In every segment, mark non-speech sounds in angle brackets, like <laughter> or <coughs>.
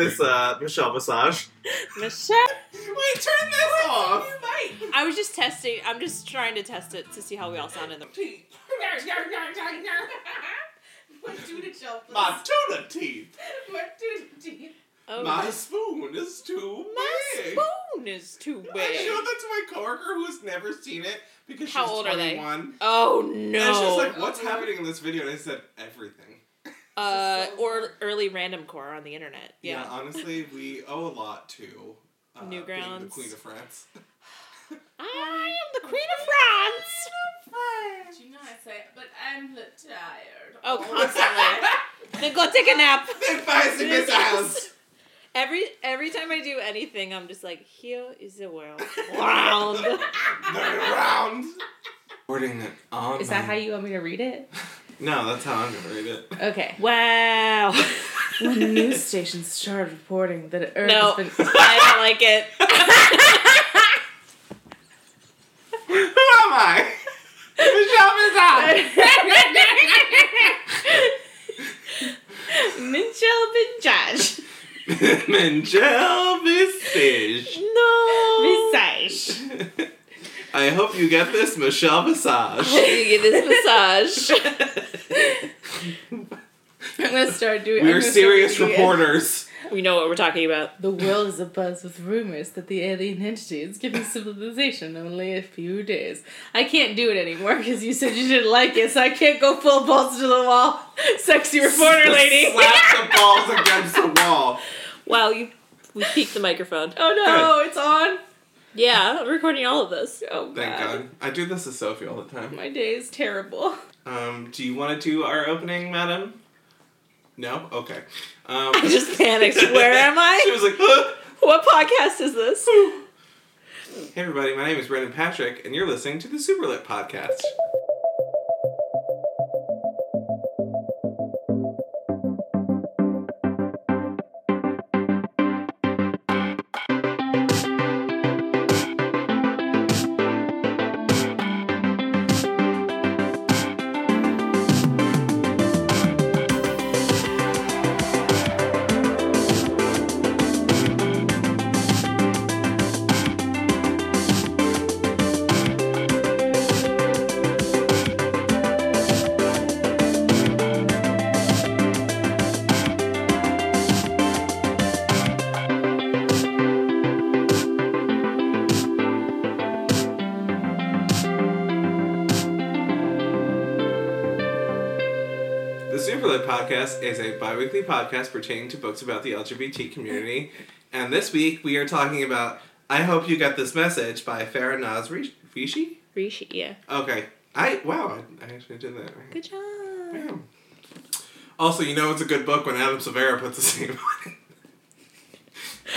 this uh, Michelle massage. Michelle. Wait, turn this off. I was just testing. I'm just trying to test it to see how we all sound in the. What tuna shelf? <laughs> My tuna teeth. What tuna teeth? Oh, My spoon is too my big. spoon is too big. I showed that to my coworker who has never seen it because she's How old are they? 21. Oh no! And she's like, "What's happening in this video?" And I said, "Everything." Uh, so or hard. early random core on the internet. Yeah, Yeah. honestly, <laughs> we owe a lot to uh, being the Queen of France. <laughs> I am the queen of France. Do you know I say, but I'm tired. Oh, all constantly. then go take a nap. <laughs> Then fighting missiles. Every every time I do anything, I'm just like, here is the world round. round. Recording. Is that how you want me to read it? No, that's how I'm gonna read it. Okay. wow. <laughs> When news stations started reporting that Earth no, has been <laughs> I don't like it. <laughs> Who am I? Minchel Binjaj. Michelle Visage. no. Visage. I hope you get this, Michelle Visage. <laughs> you get this massage. <laughs> I'm gonna start doing. We're serious reading it. reporters. We know what we're talking about. The world is abuzz with rumors that the alien entity is giving civilization only a few days. I can't do it anymore because you said you didn't like it, so I can't go full balls to the wall. Sexy reporter lady. Slap the <laughs> balls against the wall. Wow, you we peaked the microphone. Oh no, it's on. Yeah, I'm recording all of this. Oh Thank god. God. I do this to Sophie all the time. My day is terrible. Um, do you want to do our opening, madam? No? Okay. Um, I just panicked. <laughs> Where am I? she was like, "Huh?" What podcast is this? Hey everybody, my name is Brendan Patrick, and you're listening to the Superlit Podcast. Weekly podcast pertaining to books about the LGBT community. And this week we are talking about I Hope You Got This Message by Farah Naz Rishi. Rishi, yeah. Okay. I, wow, I, I actually did that right. Good job. Also, you know it's a good book when Adam Silvera puts his name on it.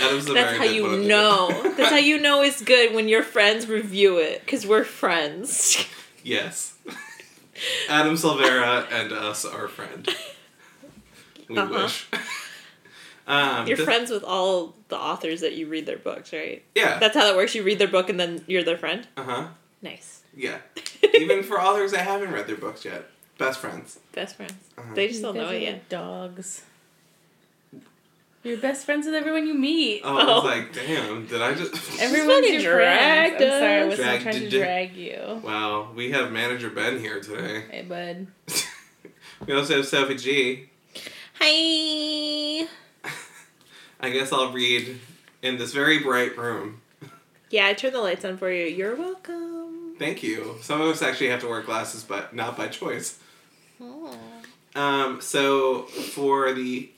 <laughs> Adam's That's how you know. That's how you <laughs> know it's good when your friends review it, because we're friends. Yes. <laughs> Adam Silvera and us are friend. We Uh-huh. wish. <laughs> um, You're this- friends with all the authors that you read their books, right? Yeah. That's how that works. You read their book and then you're their friend. Uh huh. Nice. Yeah. <laughs> Even for authors that haven't read their books yet. Best friends. Best friends. Uh-huh. They just don't know guys it yet. Dogs. You're best friends with everyone you meet. Oh, I was Oh. like, damn, did I just. <laughs> Everyone's fucking your friend. dragged I'm sorry, I wasn't trying to it. drag you. wow, we have manager Ben here today. Hey, bud. we also have Sophie G. Hi. I guess I'll read in this very bright room. Yeah, I turned the lights on for you. You're welcome. Thank you. Some of us actually have to wear glasses, but not by choice. Oh. Um, so for the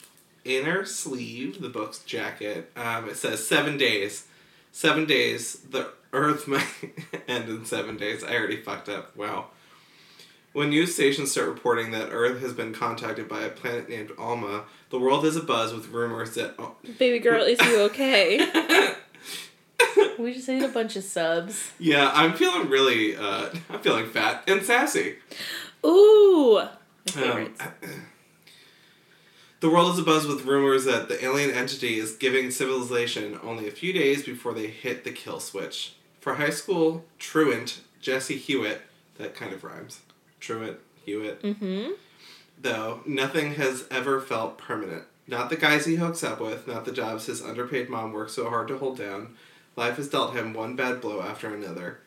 inner sleeve, the book's jacket, um, it says seven days. Seven days. The Earth might <laughs> end in seven days. I already fucked up. Wow. When news stations start reporting that Earth has been contacted by a planet named Alma, the world is abuzz with rumors that. oh, Baby girl, is you okay? <laughs> We just need a bunch of subs. yeah, I'm feeling really. Uh, I'm feeling fat and sassy. Ooh. Um, the world is abuzz with rumors that the alien entity is giving civilization only a few days before they hit the kill switch. For high school truant Jesse Hewitt, that kind of rhymes. Truant Hewitt. mm-hmm. Though nothing has ever felt permanent. Not the guys he hooks up with, not the jobs his underpaid mom works so hard to hold down. Life has dealt him one bad blow after another.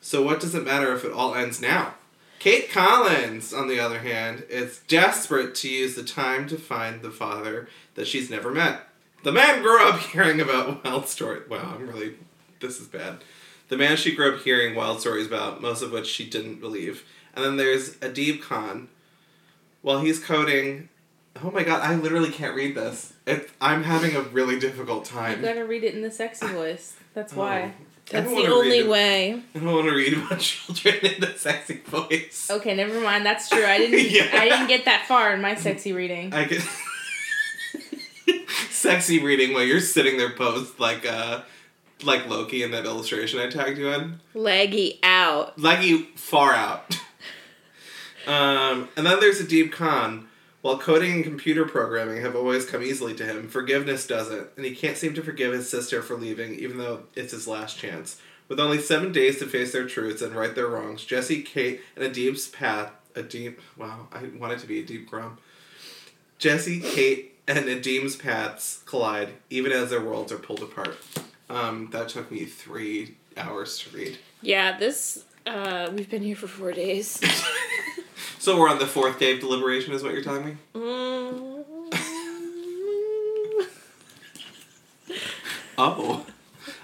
So what does it matter if it all ends now? Kate Collins, on the other hand, is desperate to use the time to find the father that she's never met. The man grew up hearing about wild stories. Wow, I'm really. This is bad. The man she grew up hearing wild stories about, most of which she didn't believe. And then there's Adib Khan. While he's coding. Oh my god, I literally can't read this. It, I'm having a really difficult time. You gotta read it in the sexy voice. That's why. Oh, That's the only way. I don't want to read about <laughs> children in the sexy voice. Okay, never mind. That's true. I didn't. <laughs> Yeah. I didn't get that far in my sexy reading. I get <laughs> sexy reading while you're sitting there posed like uh like Loki in that illustration I tagged you in. Leggy out. Leggy far out. Um, and then there's Adib Khan. While coding and computer programming have always come easily to him, forgiveness doesn't, and he can't seem to forgive his sister for leaving, even though it's his last chance. With only seven days to face their truths and right their wrongs, Jesse, Kate, and Adib's path. Adib, wow, I want it to be Adib Grum. Jesse, Kate, and Adim's paths collide, even as their worlds are pulled apart. Um, that took me three hours to read. Yeah, this. Uh, we've been here for four days. <laughs> So we're on the fourth day of deliberation, is what you're telling me? Mm. <laughs> Oh.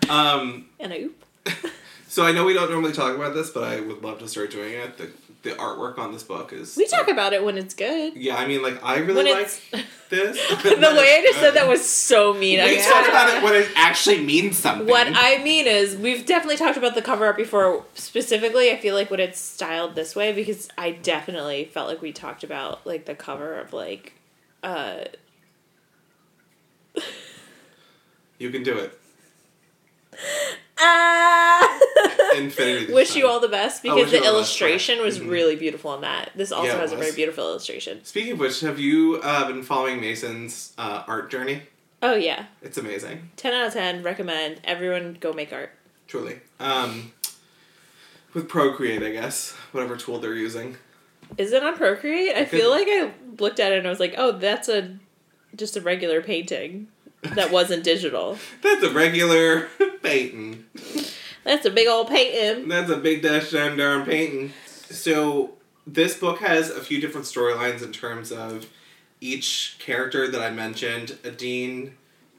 Um, and a oop. <laughs> so I know we don't normally talk about this, but I would love to start doing it. The, the artwork on this book is. We talk about it when it's good. Yeah, I mean, like, I really When like <laughs> this. <laughs> the way I just said that was so mean. We I talk about it when it actually means something. What I mean is, we've definitely talked about the cover art before. Specifically, I feel like when it's styled this way because I definitely felt like we talked about like the cover of like, uh, <laughs> You can do it. ah. Infinity. Wish you all the best because the All the Best, right. illustration was Mhm. really beautiful on that. This also Yeah, has a very beautiful illustration. Speaking of which, have you uh, been following Mason's uh, art journey? Oh yeah, It's amazing. ten out of ten. Recommend everyone go make art. Truly. Um, with Procreate, I guess. Whatever tool they're using. Is it on Procreate? I Could- feel like I looked at it and I was like, oh, that's a just a regular painting that wasn't digital. <laughs> That's a regular painting. <laughs> That's a big old painting. That's a big dash down darn painting. So this book has a few different storylines in terms of each character that I mentioned. Adine,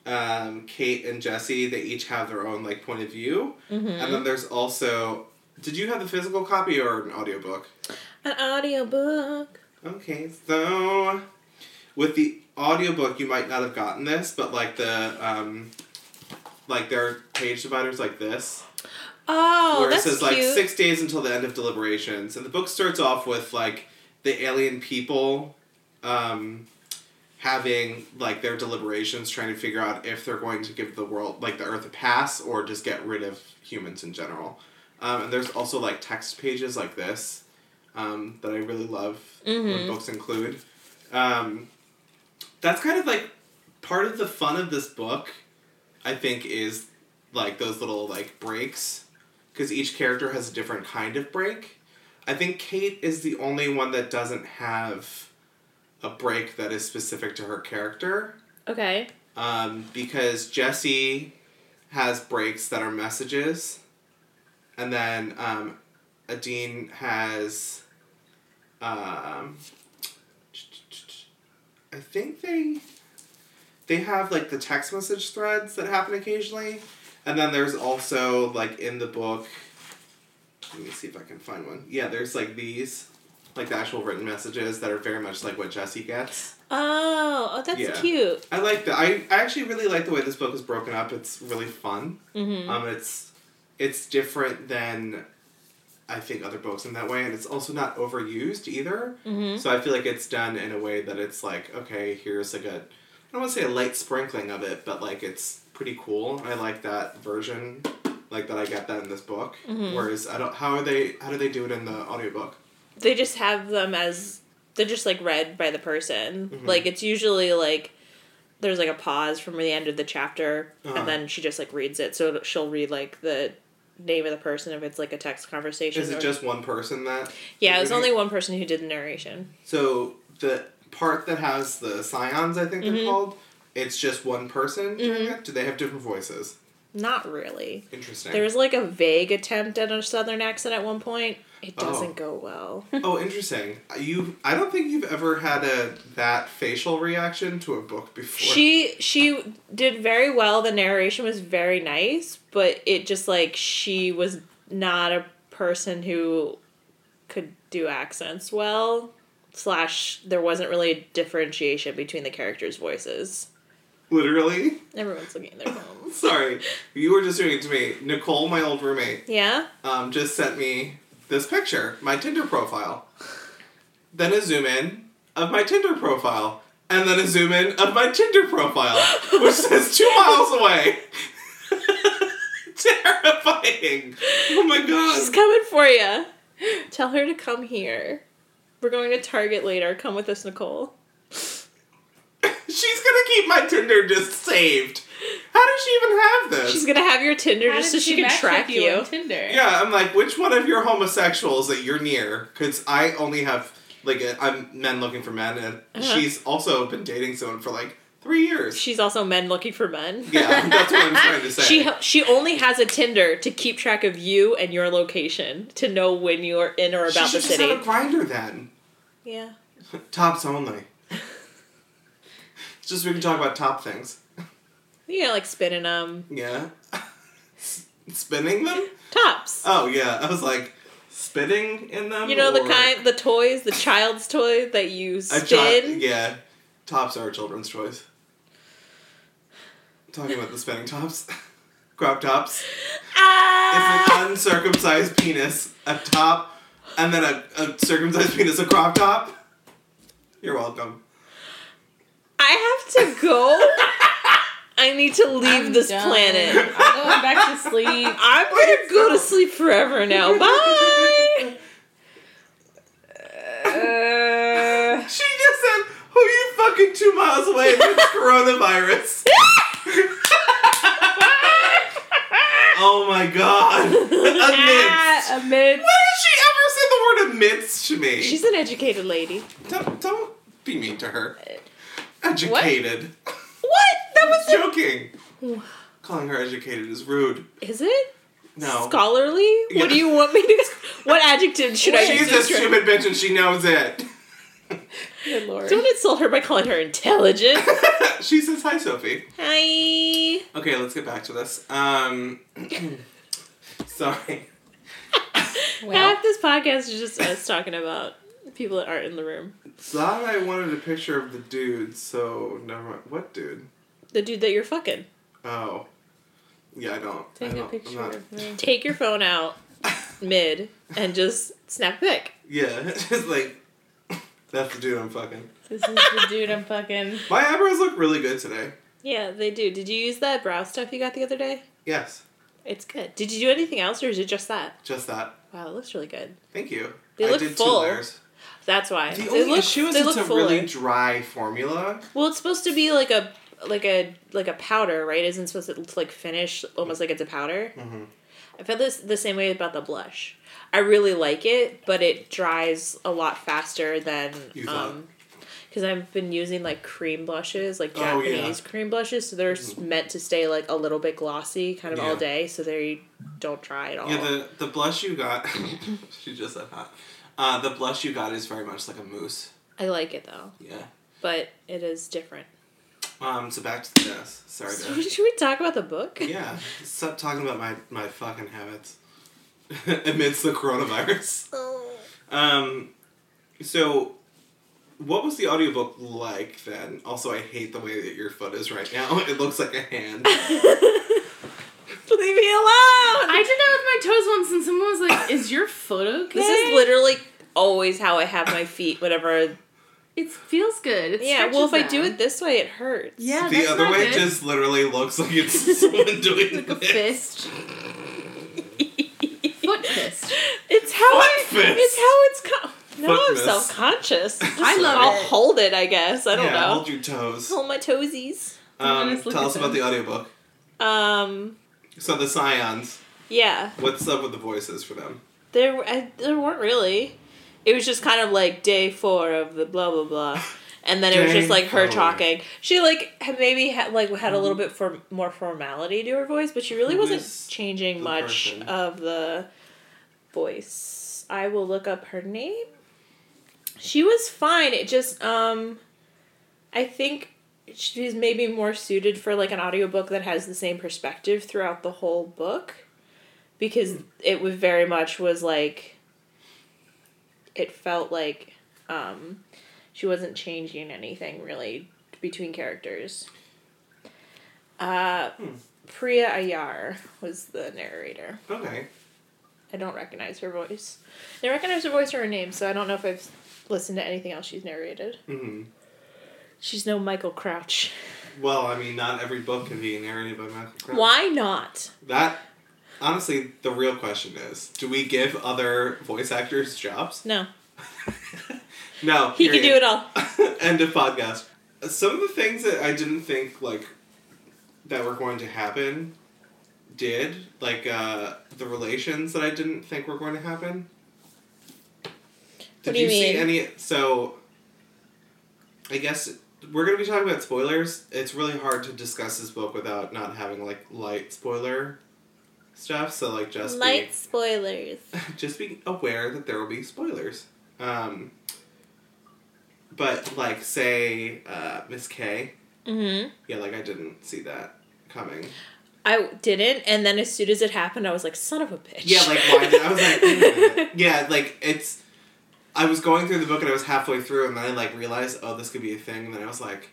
um, Kate, and Jesse. They each have their own like point of view. Mm-hmm. And then there's also. Did you have the physical copy or an audiobook? An audiobook. Okay, so with the audiobook you might not have gotten this, but like the um like there are page dividers like this. Oh, where it says cute. like six days until the end of deliberations. And the book starts off with like the alien people um having like their deliberations trying to figure out if they're going to give the world like the earth a pass or just get rid of humans in general. Um, and there's also like text pages like this um, that I really love when Mhm. books include. Um, that's kind of like part of the fun of this book, I think, is like those little like breaks because each character has a different kind of break. I think Kate is the only one that doesn't have a break that is specific to her character okay. um, because Jesse has breaks that are messages, and then um, Adine has. Um, I think they they have like the text message threads that happen occasionally, and then there's also like in the book. Let me see if I can find one. Yeah, there's like these, like the actual written messages that are very much like what Jesse gets. Oh, oh, that's Yeah. cute. I like that. I, I actually really like the way this book is broken up. It's really fun. Mm-hmm. Um, it's it's different than I think other books in that way, and it's also not overused either. mm-hmm. So I feel like it's done in a way that it's like okay, here's like a I don't want to say a light sprinkling of it, but like it's pretty cool. I like that version, like that I get that in this book. Mhm. Whereas I don't. How are they? How do they do it in the audiobook? They just have them as they're just like read by the person. Mhm. Like it's usually like there's like a pause from the end of the chapter, Uh-huh. and then she just like reads it. So she'll read like the name of the person if it's like a text conversation. Is it or- just one person that? yeah? It was only one person who did the narration. So the part that has the scions, I think they're Mhm. called, it's just one person Mhm. it? Do they have different voices? Not really. Interesting. There was like a vague attempt at a southern accent at one point. It Oh. doesn't go well. <laughs> oh, interesting. You, I don't think you've ever had a that facial reaction to a book before. She she did very well. The narration was very nice, but it just like she was not a person who could do accents well. Slash, there wasn't really a differentiation between the characters' voices. Literally. Everyone's looking at their phones. <laughs> Sorry, you were just doing it to me. Nicole, my old roommate, Yeah. um, just sent me this picture, my Tinder profile. Then a zoom in of my Tinder profile. And then a zoom in of my Tinder profile, which says two <laughs> miles away. <laughs> Terrifying. Oh my god. She's coming for you. Tell her to come here. We're going to Target later. Come with us, Nicole. <laughs> She's gonna keep my Tinder just saved. How does she even have this? She's gonna have your Tinder How just so she can track with you. on Tinder? Yeah, I'm like, which one of your homosexuals that you're near? Because I only have like i I'm men looking for men, and Uh-huh. she's also been dating someone for like three years. She's also men looking for men. yeah, that's what I'm trying to <laughs> say. She she only has a Tinder to keep track of you and your location to know when you are in or about she the should just city. have a Grindr then. Yeah. <laughs> Tops only. Just we can talk about top things. Know, like spinning them. Yeah. <laughs> Spinning them? Tops. Oh yeah, I was like, spitting in them. you know the kind, the toys, the child's toy that you spin. chi- yeah, tops are a children's choice. Talking about the spinning tops, <laughs> crop tops. ah! It's an uncircumcised penis, a top, and then a, a circumcised penis, a crop top. You're welcome. I have to go. <laughs> I need to leave I'm this done. planet. I'm going back to sleep. <laughs> I'm gonna go to sleep forever now. <laughs> Bye. Uh, She just said, "Who you fucking two miles away from coronavirus?" oh my god! Amidst. Ah, amid. When has she ever said the word amidst to me? she's an educated lady. don't, don't be mean to her. Educated. What? That was the- joking. Calling her educated is rude. Is it No. scholarly? Yeah. What do you want me to? What adjective should I use? She's a stupid bitch and she knows it. Good lord. Don't insult her by calling her intelligent. <laughs> she says hi, Sophie. Hi. Okay, let's get back to this. Um, <clears throat> sorry. Well, <laughs> Half this podcast is just us talking about people that aren't in the room. Thought I wanted a picture of the dude, so never mind. What dude? The dude that you're fucking. Oh. Yeah, I don't. Take a don't, I'm picture not- of <laughs> me. Take your phone out <laughs> mid and just snap a pic. Yeah, <laughs> just like, that's the dude I'm fucking. This is the dude I'm fucking. My eyebrows look really good today. Yeah, they do. Did you use that brow stuff you got the other day? Yes, It's good. Did you do anything else or is it just that? just that. Wow, it looks really good. Thank you. They I look did full. two layers. That's why. The only look, issue is it's a fuller. really dry formula. Well, it's supposed to be like a like a like a powder, right? Isn't supposed to look like finish almost like it's a powder. Mhm. I feel this the same way about the blush. I really like it, but it dries a lot faster than um because I've been using like cream blushes, like Oh, yeah. Japanese cream blushes, so they're s meant to stay like a little bit glossy, kind of all day, so they don't dry at all. Yeah, the the blush you got. <coughs> she just said hot. Uh, the blush you got is very much like a mousse. I like it though, Yeah. but it is different. Um. So back to the desk. Sorry. So to, <laughs> should we talk about the book? <laughs> yeah. Stop talking about my my fucking habits. <laughs> Amidst the coronavirus. Oh. Um. So. What was the audiobook like then? Also, I hate the way that your foot is right now. It looks like a hand. Leave me alone. I did that with my toes once, and someone was like, "Is your foot okay?" This is literally always how I have my feet whenever. It feels good. It yeah, well, if I do it this way, it hurts. Yeah, the that's other not way good. just literally looks like it's <laughs> someone doing like a this. fist. Foot fist. It's how Foot I, fist. It's how it's. Co- now Foot I'm self conscious. I love I'll it. hold it. I guess I don't know. yeah, know. hold your toes. Hold my toesies. Um, tell at us about them. the audiobook. Um. So the Scions. Yeah. What's up with the voices for them? There. I, there weren't really. It was just kind of like day four of the blah blah blah, and then it was just like her talking. She like had maybe had like had a little bit for more formality to her voice, but she really Who wasn't changing much person? of the voice. I will look up her name. She was fine. It just um I think she's maybe more suited for like an audiobook that has the same perspective throughout the whole book because it was very much was like it felt like um she wasn't changing anything really between characters. Uh Hmm. Priya Ayar was the narrator. Okay. I don't recognize her voice. I recognize her voice or her name, so I don't know if I've listened to anything else she's narrated. hmm She's no Michael Crouch. Well, I mean, not every book can be narrated by Michael Crouch. Why not? That, honestly, the real question is: Do we give other voice actors jobs? No. <laughs> no. He can do it all. <laughs> End of podcast. Some of the things that I didn't think like that were going to happen did like uh the relations that I didn't think were going to happen. Did do you see any? So, I guess we're gonna be talking about spoilers. It's really hard to discuss this book without not having like light spoiler stuff. So like just be- Light spoilers. <laughs> just be aware that there will be spoilers. Um, but like say uh, Miss K, Mm-hmm. yeah, like I didn't see that coming. I didn't, and then as soon as it happened, I was like, "Son of a bitch." Yeah, like why? Did, I was like, wait a minute. <laughs> yeah, like it's. I was going through the book and I was halfway through, and then I like realized, oh, this could be a thing, and then I was like,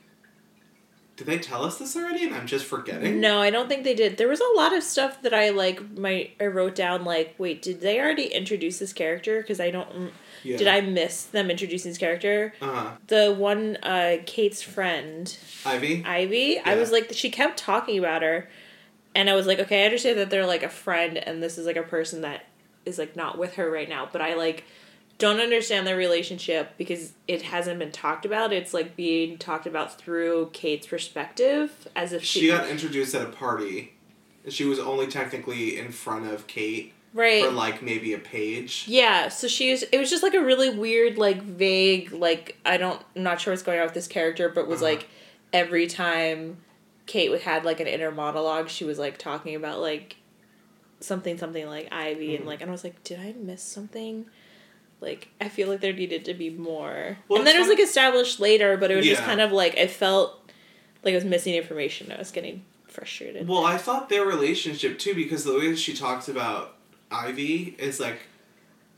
did they tell us this already? And I'm just forgetting. No, I don't think they did. There was a lot of stuff that I like. My I wrote down like, wait, did they already introduce this character? Because I don't. Yeah. Did I miss them introducing this character? Uh huh. The one, uh, Kate's friend, Ivy. Ivy. I was like, she kept talking about her, and I was like, okay, I understand that they're like a friend, and this is like a person that is like not with her right now, but I like don't understand their relationship because it hasn't been talked about. It's like being talked about through Kate's perspective, as if she, She got introduced at a party. She was only technically in front of Kate right. for like maybe a page. Yeah, so she was. It was just like a really weird, like vague, like I don't, I'm not sure what's going on with this character, but was Uh-huh. like every time Kate would had like an inner monologue, she was like talking about like something, something like Ivy, Mhm. and like, and I was like, did I miss something? Like, I feel like there needed to be more. Well, and then it was like established later, but it was just kind of like I felt like I was missing information. I was getting frustrated. Well, I thought their relationship too, because the way that she talks about Ivy is like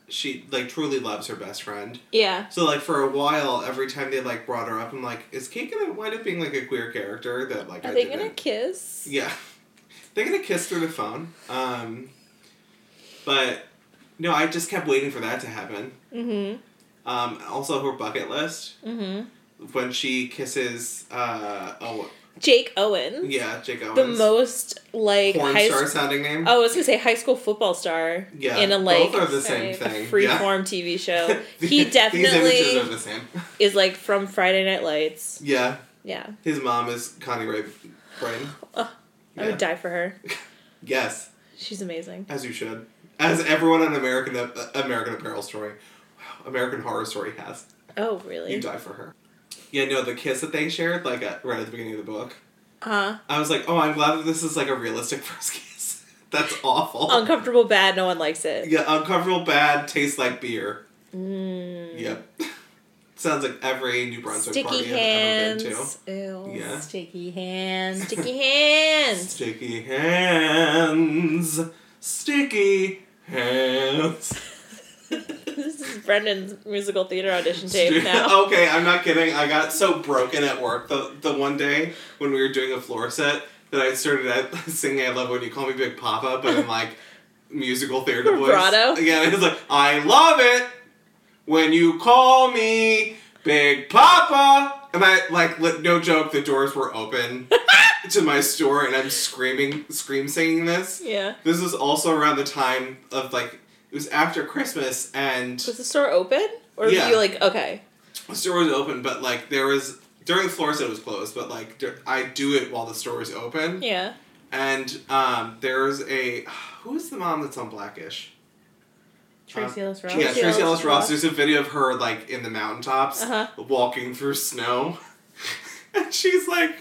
she like truly loves her best friend. Yeah. So like for a while, every time they like brought her up, I'm like, is Kate gonna wind up being like a queer character that like Are I they didn't? gonna kiss? Yeah, <laughs> they're gonna kiss through the phone. Um, but no, I just kept waiting for that to happen. Mm-hmm. Um, also her bucket list Mm-hmm. when she kisses uh oh Jake Owen. yeah Jake Owens the most like porn high star school. sounding name. Oh, I was gonna say high school football star. Yeah, in a like both are the same a thing. freeform TV <laughs> show. He definitely are the same. is like from Friday Night Lights. Yeah, Yeah, his mom is Connie Ray Brain. I Yeah. would die for her. <laughs> Yes, She's amazing. as you should. As everyone on American uh, American Apparel Story, American Horror Story has. Oh, really? You die for her. Yeah, no, the kiss that they shared, like at, right at the beginning of the book, Huh? I was like, oh, I'm glad that this is like a realistic <laughs> first kiss. <laughs> That's awful. Uncomfortable, bad. No one likes it. yeah, uncomfortable, bad, tastes like beer. Mm. Yep. <laughs> Sounds like every New Brunswick Sticky party I've ever been to. Ew. Yeah. Sticky hands. Sticky hands. Sticky hands. Sticky hands. <laughs> this is Brendan's musical theater audition tape <laughs> now. okay, I'm not kidding. I got so broken at work the, the one day when we were doing a floor set that I started at <laughs> singing I Love When You Call Me Big Papa, but in like musical theater voice. Vibrato? Yeah, it was like, I love it when you call me Big Papa. And I, like, no joke, the doors were open to my store and I'm screaming, scream singing this. Yeah. This is also around the time of like, it was after Christmas and Was the store open? Or Yeah. were you like, okay. the store was open, but like there was during the floor set it was closed, but like I do it while the store is open. Yeah. And um, there's a <sighs> who is the mom that's on Blackish? Tracee Ellis Ross. Yeah, Tracy Tracy Ellis. Ross. There's a video of her like in the mountaintops, Uh-huh. walking through snow, <laughs> and she's like,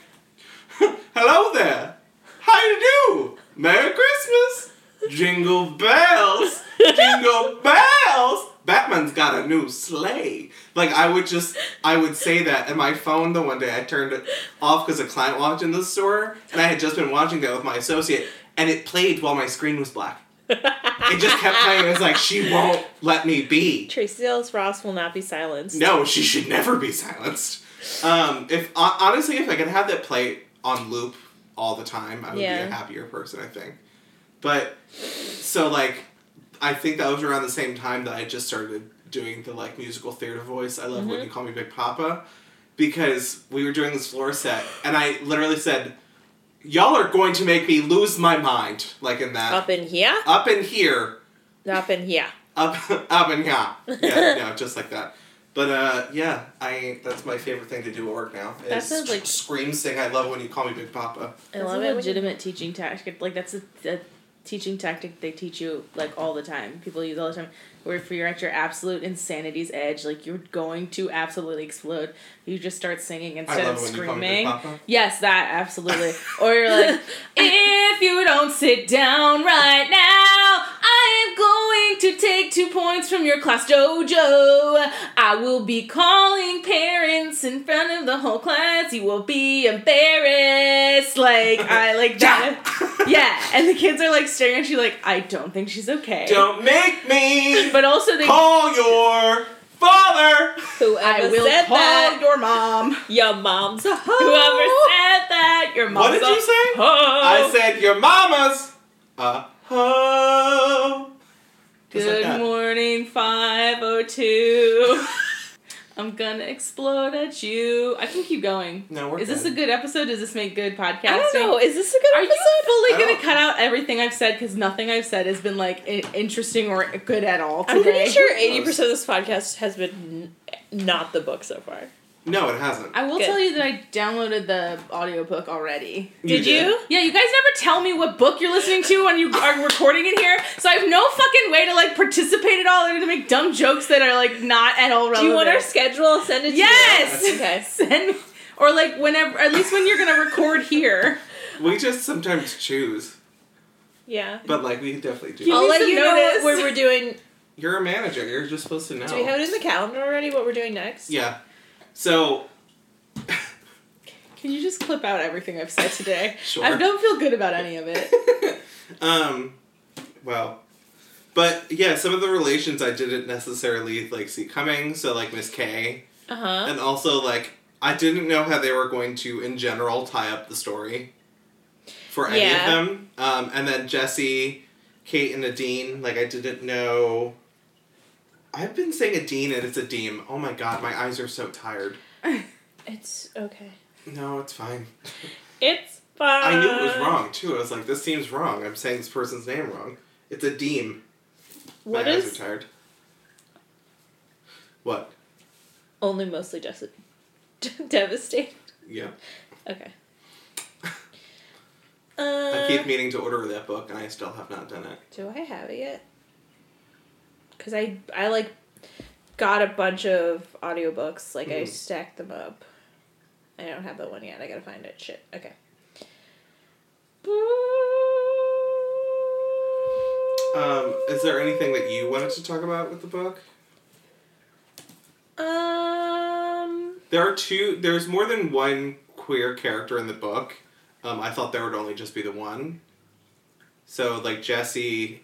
<laughs> "Hello there, how you do? Merry Christmas, jingle bells, jingle <laughs> bells." Batman's got a new sleigh. Like I would just, I would say that, and my phone. The one day I turned it off because a client walked in the store, and I had just been watching that with my associate, and it played while my screen was black. It just kept playing. It was like she won't let me be. Tracee Ellis Ross will not be silenced. No, she should never be silenced. Um, if honestly, if I could have that play on loop all the time, I would be a happier person. I think. But so like, I think that was around the same time that I just started doing the like musical theater voice. I love when mm-hmm. you call me Big Papa, because we were doing this floor set, and I literally said, "Y'all are going to make me lose my mind," like in that Up in here? up in here Up in here. up <laughs> up in here yeah <laughs> yeah just like that but uh yeah i that's my favorite thing to do at work now That is sounds like- scream sing i love when you call me big papa I love a it. legitimate teaching tactic. Like that's a, a teaching tactic they teach you like all the time. People use all the time. Where if you're at your absolute insanity's edge, like you're going to absolutely explode, you just start singing i instead love of it when you call me big screaming. papa Yes, that absolutely. or you're like, <laughs> if you don't sit down right now, I am going to take two points from your class, Jojo. I will be calling parents in front of the whole class. You will be embarrassed. Like I <laughs> like that. yeah, and the kids are like staring at you like, I don't think she's okay. don't make me <laughs> But also they. call your father Whoever I will said call that, your mom. your mom's a hoe. Whoever said that, your mom's what did you say hoe. i said your mama's a hoe Just like Good that. morning, 502. <laughs> I'm gonna explode at you. I can keep going. no we're Is this a good. good episode? Does this make good podcasting? I don't know. Is this a good episode? Are you episode? fully gonna cut out everything I've said? Because nothing I've said has been like i- interesting or good at all today. I'm pretty sure 80% of this podcast has been n- not the book so far. No it hasn't I will Good. tell you that I downloaded the audiobook already. Did you? Yeah, you guys never tell me what book you're listening to when you are recording it here, so I have no fucking way to like participate at all or to make dumb jokes that are like not at all relevant. Do you want our schedule? I'll send it to Yes. you. Okay. <laughs> Send me, or like whenever, at least when you're gonna record here. we just sometimes choose Yeah. but like we definitely do Give I'll let some you know notice. what we're doing. you're a manager you're just supposed to know Do we have it in the calendar already? What we're doing next? yeah so Can you just clip out everything I've said today? <laughs> Sure. I don't feel good about any of it. <laughs> um, well, but yeah, some of the relations I didn't necessarily like see coming. So like Miss K, Uh huh. and also like I didn't know how they were going to, in general, tie up the story for any Yeah. of them. Um, and then Jesse, Kate, and Adine. Like I didn't know. I've been saying Adine and it's a deem. Oh my god, my eyes are so tired. <laughs> It's okay. No, it's fine. <laughs> It's fine. I knew it was wrong too. I was like, this seems wrong. I'm saying this person's name wrong. It's Adeem. What My eyes are tired. What? only mostly just <laughs> devastated? Yeah. Okay. I Uh, keep meaning to order that book, and I still have not done it. do I have it yet? Cause I I like got a bunch of audiobooks. Like I Mhm. stacked them up. I don't have that one yet. I gotta find it. Shit. Okay. Um, is there anything that you wanted to talk about with the book? Um. There are two. There's more than one queer character in the book. Um, I thought there would only just be the one. So like Jesse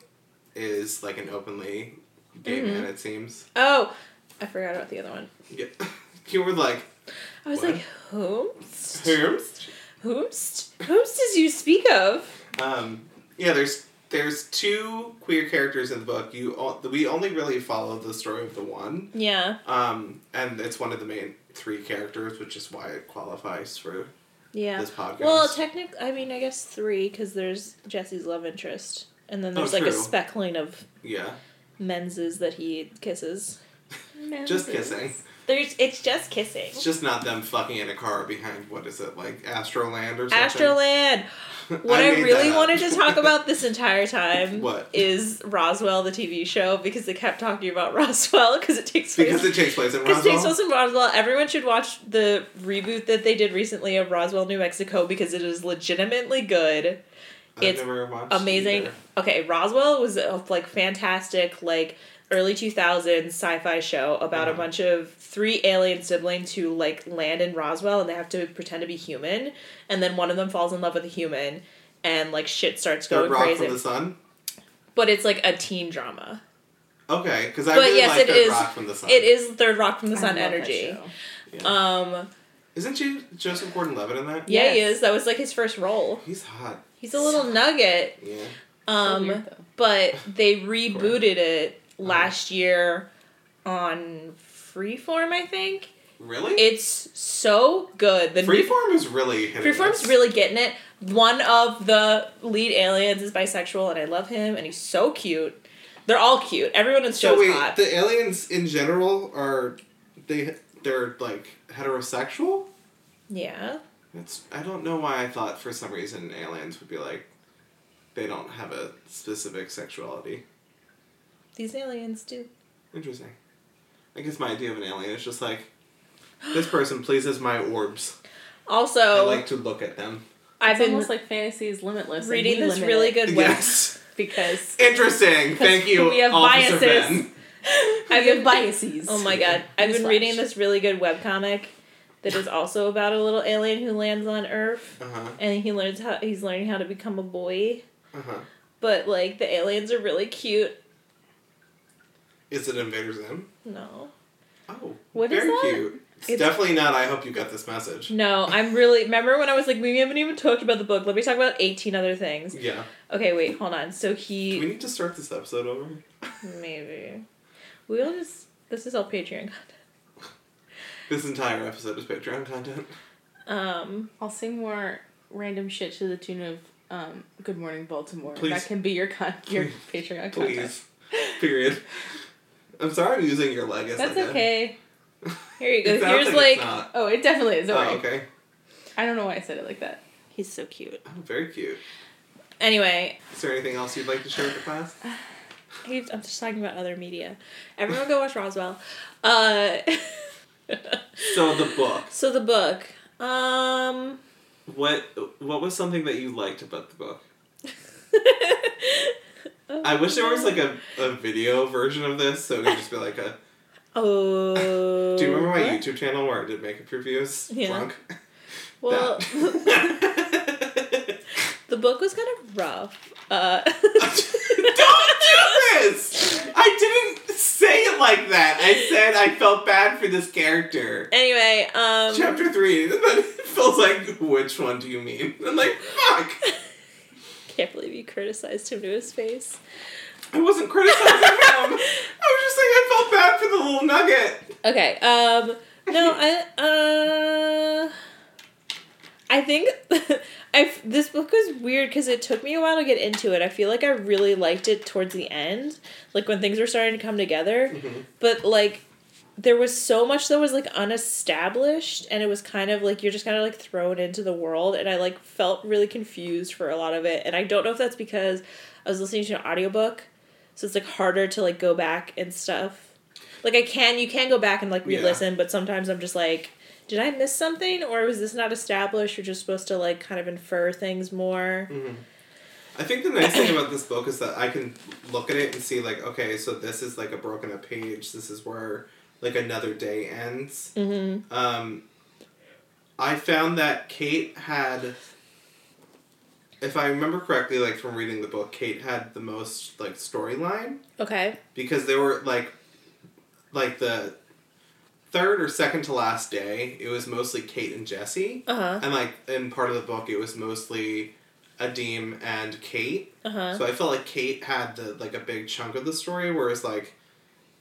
is like an openly gay Mhm. man. It seems. Oh, I forgot about the other one. Yeah. <laughs> you were like, I was What? like, whomst? whomst? Whomst? Whomst does you speak of? Um, yeah, there's there's two queer characters in the book. You o- we only really follow the story of the one, Yeah. um, and it's one of the main three characters, which is why it qualifies for Yeah. this podcast. Well, technically, I mean, I guess three because there's Jesse's love interest, and then Oh, there's like a speckling of yeah, menses that he kisses. just kissing. There's it's just kissing. It's just not them fucking in a car behind what is it like Astroland or something. Astroland. <laughs> What I, made really wanted to <laughs> talk about this entire time What? is Roswell, the TV show, because they kept talking about <laughs> Roswell because it takes place. because it takes place in Because it takes place in Roswell. Everyone should watch the reboot that they did recently of Roswell, New Mexico, because it is legitimately good. I've it's never watched amazing. either. Okay, Roswell was a like fantastic like early 2000s sci-fi show about a Mhm. bunch of three alien siblings who like land in Roswell and they have to pretend to be human and then one of them falls in love with a human and like shit starts Third going Rock crazy. from the Sun. But it's like a teen drama. Okay, because I But really yes, like it Third is- Rock from the Sun. It is Third Rock from the I Sun love that energy. show. Yeah. Um Isn't she Joseph Gordon-Levitt in that? yeah, he is. That was like his first role. He's hot. He's a little nugget. Yeah. So Um weird, but they <laughs> rebooted it last year on Freeform, I think. Really? It's so good. The Freeform is really hitting Freeform's this. really getting it. One of the lead aliens is bisexual, and I love him, and he's so cute. They're all cute. Everyone in the So show's wait, hot. the aliens in general are they they're like heterosexual? yeah. That's I don't know why I thought for some reason aliens would be like they don't have a specific sexuality. These aliens do. Interesting. I guess my idea of an alien is just like this person pleases my orbs. Also, I like to look at them. I've It's been almost like fantasy is limitless. reading this limit really good web. Yes. <laughs> because Interesting. <laughs> Thank you, we have Officer biases. <laughs> I have been biases. Oh my god. I've been reading this really good webcomic that is also about a little alien who lands on Earth Uh-huh. and he learns how he's learning how to become a boy. Uh-huh. But like the aliens are really cute. Is it Invader Zim? No. Oh. What is very that? cute. It's, It's- definitely not I hope you got this message. No, I'm really remember when I was like, we haven't even talked about the book. Let me talk about eighteen other things. Yeah. Okay, wait, hold on. So Do we need to start this episode over? maybe we'll just this is all Patreon content. This entire episode is Patreon content. Um I'll sing more random shit to the tune of um, "Good Morning Baltimore." Please. That can be your con- your Patreon content. Please. Period. I'm sorry I'm using your leg as That's like a- okay. <laughs> here you go. Here's like, like. Oh, it definitely is. Oh, okay. I don't know why I said it like that. he's so cute. Oh, very cute. Anyway, Is there anything else you'd like to share with the class? <sighs> I'm just talking about other media. Everyone go watch Roswell. Uh <laughs> So the book. So the book. Um What what was something that you liked about the book? <laughs> I wish there was like a, a video version of this, so it could just be like a. Oh. <laughs> Do you remember my what? YouTube channel where I did makeup reviews? Yeah. Drunk. Well, <laughs> the book was kind of rough. Uh, Don't this! I didn't say it like that. I said I felt bad for this character. anyway, um, Chapter three, <laughs> then it feels like, which one do you mean? <laughs> I'm like, fuck. can't believe you criticized him to his face. I wasn't criticizing him. <laughs> I was just saying I felt bad for the little nugget. Okay. Um. No. I. Uh. I think. <laughs> I this book was weird because it took me a while to get into it. I feel like I really liked it towards the end, like when things were starting to come together. Mhm. But like, there was so much that was like unestablished, and it was kind of like you're just kind of like thrown into the world, and I like felt really confused for a lot of it. And I don't know if that's because I was listening to an audiobook, so it's like harder to like go back and stuff. Like I can, you can go back and like re-listen, but sometimes I'm just like, did I miss something, or was this not established? You're just supposed to like kind of infer things more. Mhm. I think the nice thing about this book is that I can look at it and see like, okay, so this is like a broken up page. This is where like another day ends. Mm-hmm. Um, I found that Kate had, if I remember correctly, like from reading the book, Kate had the most like storyline Okay. because there were like, like the third or second to last day, it was mostly Kate and Jesse, Uh huh. and like in part of the book, it was mostly Adim and Kate. Uh huh. So I felt like Kate had the like a big chunk of the story, whereas like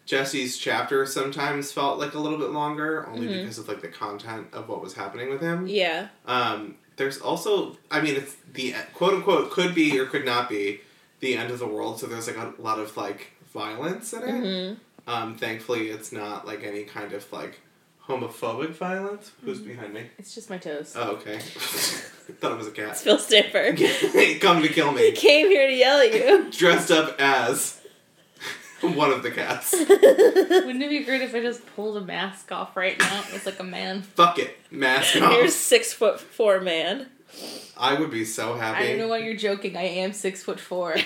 Jesse's chapter sometimes felt like a little bit longer, only Mhm. because of like the content of what was happening with him. Yeah. Um, there's also, I mean, it's the quote unquote could be or could not be the end of the world. So there's like a lot of like violence in it. Mm-hmm. Um, thankfully, it's not like any kind of like homophobic violence. Who's behind me? It's just my toes. Oh, okay. <laughs> Thought it was a It's cat. Phil <laughs> Stanford. Come to kill He me. <laughs> came here to yell at you. Dressed up as one of the cats. Wouldn't it be great if I just pulled a mask off right now? It was like a man. Fuck it. Mask off. You're off. six foot four man. I would be so happy. I don't know why you're joking. I am six foot four.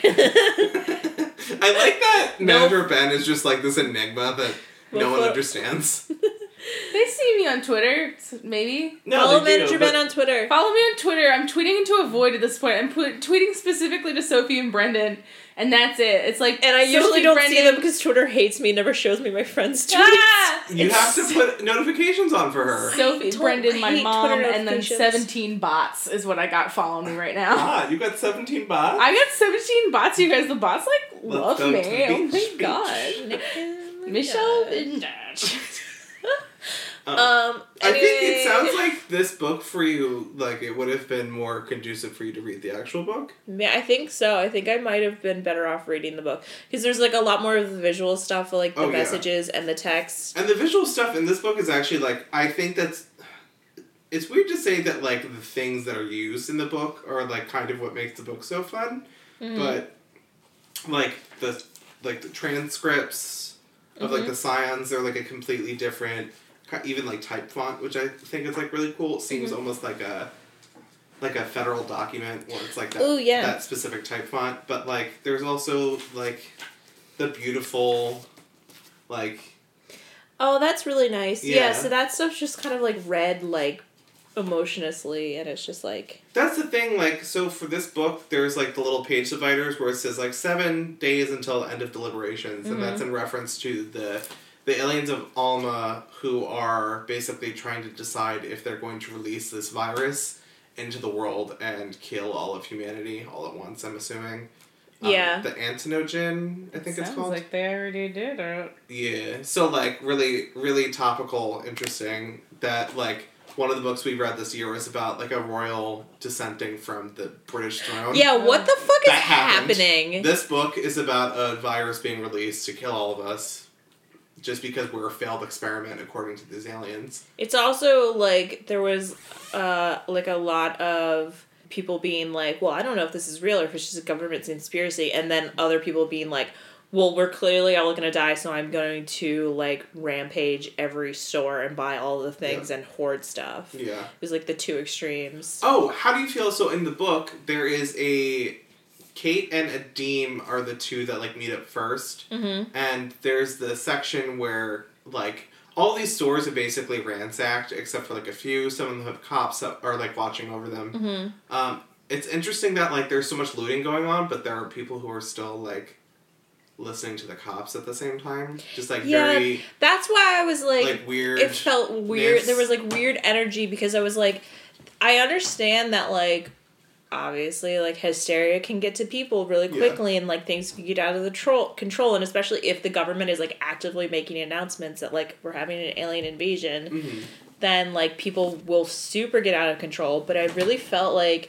I like that Manager Ben is just like this enigma that no one for- understands. <laughs> they see me on Twitter, maybe. No, Follow they do, Manager but- Ben on Twitter. Follow me on Twitter. I'm tweeting into a void at this point. I'm put, tweeting specifically to Sophie and Brendan, and that's it. It's like And I usually Sophie, don't Brendan, see them because Twitter hates me, and never shows me my friends' tweets. Ah! You have to put notifications on for her. Sophie, don't Brendan, my hate mom, Twitter and then notifications. 17 bots is what I got following me right now. Ah, you got 17 bots? I got 17 bots, you guys. The bots, like, Let's love me. Oh my beach. god. <laughs> Michelle Vintage. Uh, <laughs> Um, I think it sounds <laughs> like this book for you, like it would have been more conducive for you to read the actual book. Yeah, I think so. I think I might have been better off reading the book because there's like a lot more of the visual stuff, like the Oh, yeah. messages and the text. And the visual stuff in this book is actually like I think that's it's weird to say that like the things that are used in the book are like kind of what makes the book so fun, Mhm. but like the like the transcripts of like Mhm. the scions are like a completely different even like type font, which I think is like really cool. It seems Mhm. almost like a like a federal document where it's like that Ooh, yeah. that specific type font, but like there's also like the beautiful like Oh, that's really nice. Yeah. Yeah. so that stuff's just kind of like red like emotionlessly, and it's just like That's the thing, like, so for this book, there's like the little page dividers where it says like seven days until the end of deliberations, and that's in reference to the the aliens of Alma who are basically trying to decide if they're going to release this virus into the world and kill all of humanity all at once. I'm assuming. Um, Yeah. the Antonogen, I think it's Sounds called. like they already did it. Yeah. So like really really topical, interesting that like one of the books we read this year was about like a royal dissenting from the British throne. yeah. What the fuck is happened. happening? This book is about a virus being released to kill all of us just because we're a failed experiment according to these aliens. It's also like there was uh like a lot of people being like, "Well, I don't know if this is real or if it's just a government conspiracy," and then other people being like, "Well, we're clearly all gonna die, so I'm going to like rampage every store and buy all the things and hoard stuff." Yeah. It Yeah. was like the two extremes. Oh, how do you feel? So in the book, there is a Kate and Adeem are the two that like meet up first. Mm-hmm. and there's the section where like all these stores are basically ransacked except for like a few some of them have cops that are like watching over them Mm-hmm. um, it's interesting that like there's so much looting going on but there are people who are still like listening to the cops at the same time just like Yeah, very That's why I was like, like weird it felt weird. There was like weird energy because I was like, I understand that like obviously like hysteria can get to people really Yeah. quickly and like things can get out of the tro- control and especially if the government is like actively making announcements that like we're having an alien invasion Mhm. then like people will super get out of control but i really felt like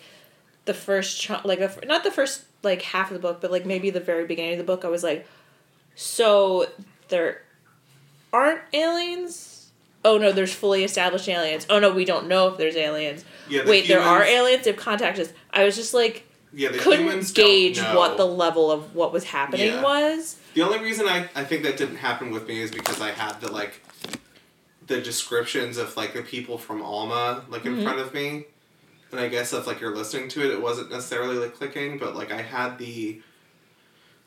the first ch- like the, f- not the first like half of the book but like maybe the very beginning of the book i was like so there aren't aliens oh no there's fully established aliens oh no we don't know if there's aliens yeah the wait there are aliens they've contacted us i was just like yeah the couldn't humans don't gauge what the level of what was happening Yeah. was The only reason I, I think that didn't happen with me is because I had the like the descriptions of like the people from Alma like in Mhm. front of me. And I guess if like you're listening to it it wasn't necessarily like clicking, but like I had the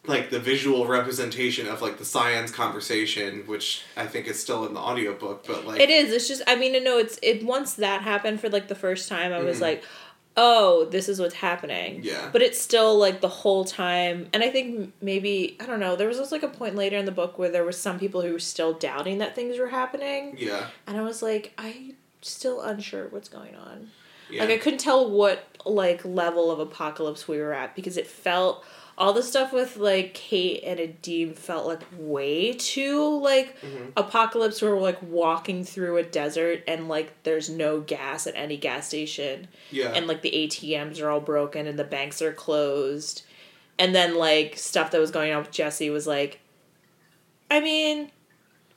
like the visual representation of like the science conversation, which I think is still in the audiobook, but like it is it's just i mean no it's it once that happened for like the first time i was Mhm. like oh this is what's happening Yeah. but it's still like the whole time and i think maybe i don't know there was also like a point later in the book where there was some people who were still doubting that things were happening Yeah. and i was like i still unsure what's going on Yeah. like i couldn't tell what like level of apocalypse we were at because it felt all the stuff with like kate and adeem felt like way too like Mhm. apocalypse where we're like walking through a desert and like there's no gas at any gas station Yeah. and like the ATMs are all broken and the banks are closed. And then like stuff that was going on with Jesse was like I mean,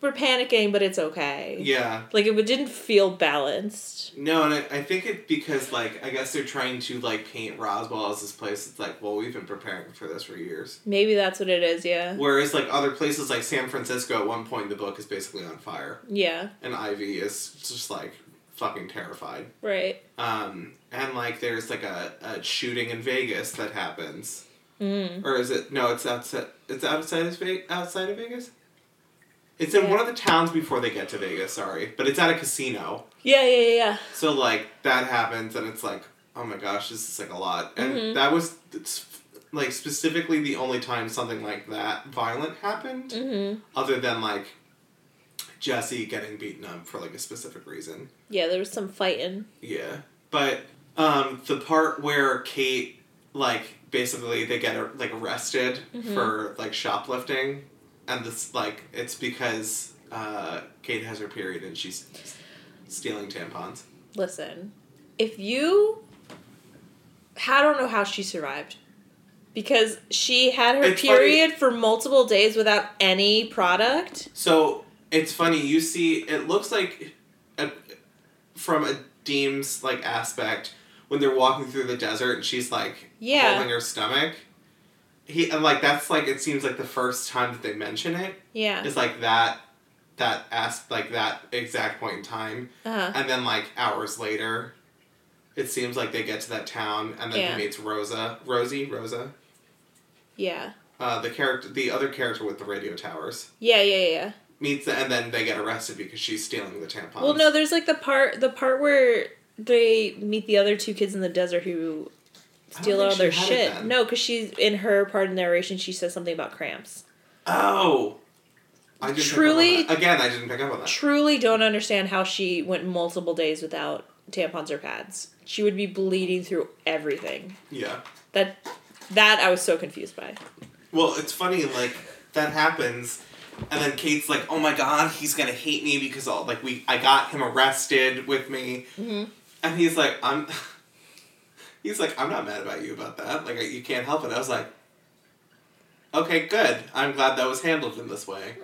we're panicking, but it's okay. Yeah. Like it didn't feel balanced. No, and I, I think it because like I guess they're trying to like paint Roswell as this place. It's like, well, we've been preparing for this for years. Maybe that's what it is. Yeah. Whereas like other places like San Francisco, at one point the book is basically on fire, Yeah. and Ivy is just like fucking terrified. Right. Um, and like there's like a, a shooting in Vegas that happens, Mm. or is it? No, it's outside. It's outside of Ve- outside of Vegas. It's in Yeah. one of the towns before they get to Vegas. Sorry, but it's at a casino. Yeah. Yeah. Yeah. yeah. So like that happens, and it's like, oh my gosh, this is like a lot. And Mhm. that was like specifically the only time something like that violent happened, Mm-hmm. other than like Jesse getting beaten up for like a specific reason. Yeah. There was some fighting. Yeah, but um, the part where Kate like basically they get like arrested Mhm. for like shoplifting, and this like it's because uh, Kate has her period and she's stealing tampons. Listen, if you, I don't know how she survived, because she had her It's funny. period for multiple days without any product. So it's funny. You see, it looks like, a, from a Deem's like aspect when they're walking through the desert and she's like Yeah. holding her stomach. He and like that's like it seems like the first time that they mention it Yeah. is like that, that as like that exact point in time, Uh-huh. and then like hours later, it seems like they get to that town and then Yeah. he meets Rosa, Rosie, Rosa, Yeah. uh, the character, the other character with the radio towers Yeah. Yeah. Yeah. meets and then they get arrested because she's stealing the tampons. Well, no, there's like the part the part where they meet the other two kids in the desert who steal all their shit. No, because she's in her part of the narration. She says something about cramps. Oh. I didn't Truly- pick up on that. again. I didn't pick up on that. Truly, don't understand how she went multiple days without tampons or pads. She would be bleeding through everything. Yeah. That that I was so confused by. Well, it's funny. Like that happens, and then Kate's like, "Oh my god, he's gonna hate me because all like we I got him arrested with me," Mm-hmm. and he's like, "I'm." He's like, "I'm not mad about you about that. Like you can't help it." I was like, "Okay, good. I'm glad that was handled in this way."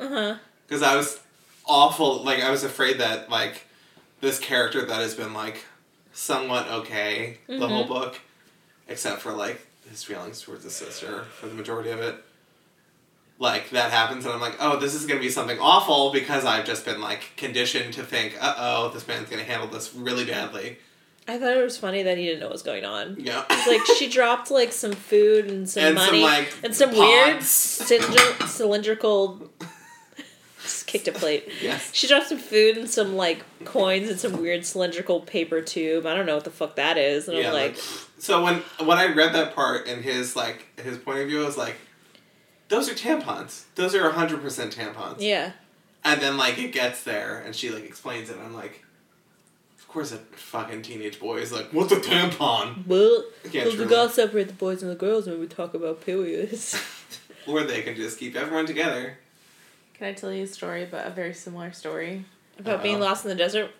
Because I was awful. Like I was afraid that like this character that has been like somewhat okay the whole Mhm. book, except for like his feelings towards his sister for the majority of it. Like that happens, and I'm like, oh, this is gonna be something awful because I've just been like conditioned to think, uh oh, this man's gonna handle this really badly. I thought it was funny that he didn't know what was going on. Yeah. It's like she dropped like some food and some And some, money like, and some weird pods. cylinder- cylindrical. Just kicked a plate. yes. She dropped some food and some like coins and some weird cylindrical paper tube. I don't know what the fuck that is. And Yeah, I'm like, So when when I read that part in his like his point of view, I was like, those are tampons. Those are hundred percent tampons. yeah, And then like it gets there and she like explains it and I'm like course a fucking teenage boy is like, What's a tampon? well, Yeah, we gotta separate the boys and the girls when we talk about periods. <laughs> Or they can just keep everyone together. Can I tell you a story about a very similar story? about being Uh-oh. lost in the desert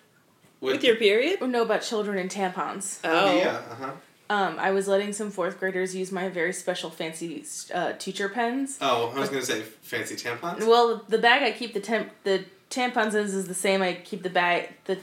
with your period. Oh, no, about children and tampons. Oh, yeah, uh-huh. Um, I was letting some fourth graders use my very special fancy uh, teacher pens. Oh, I was gonna say fancy tampons. Well, the bag I keep the temp the tampons in is the same. I keep the bag the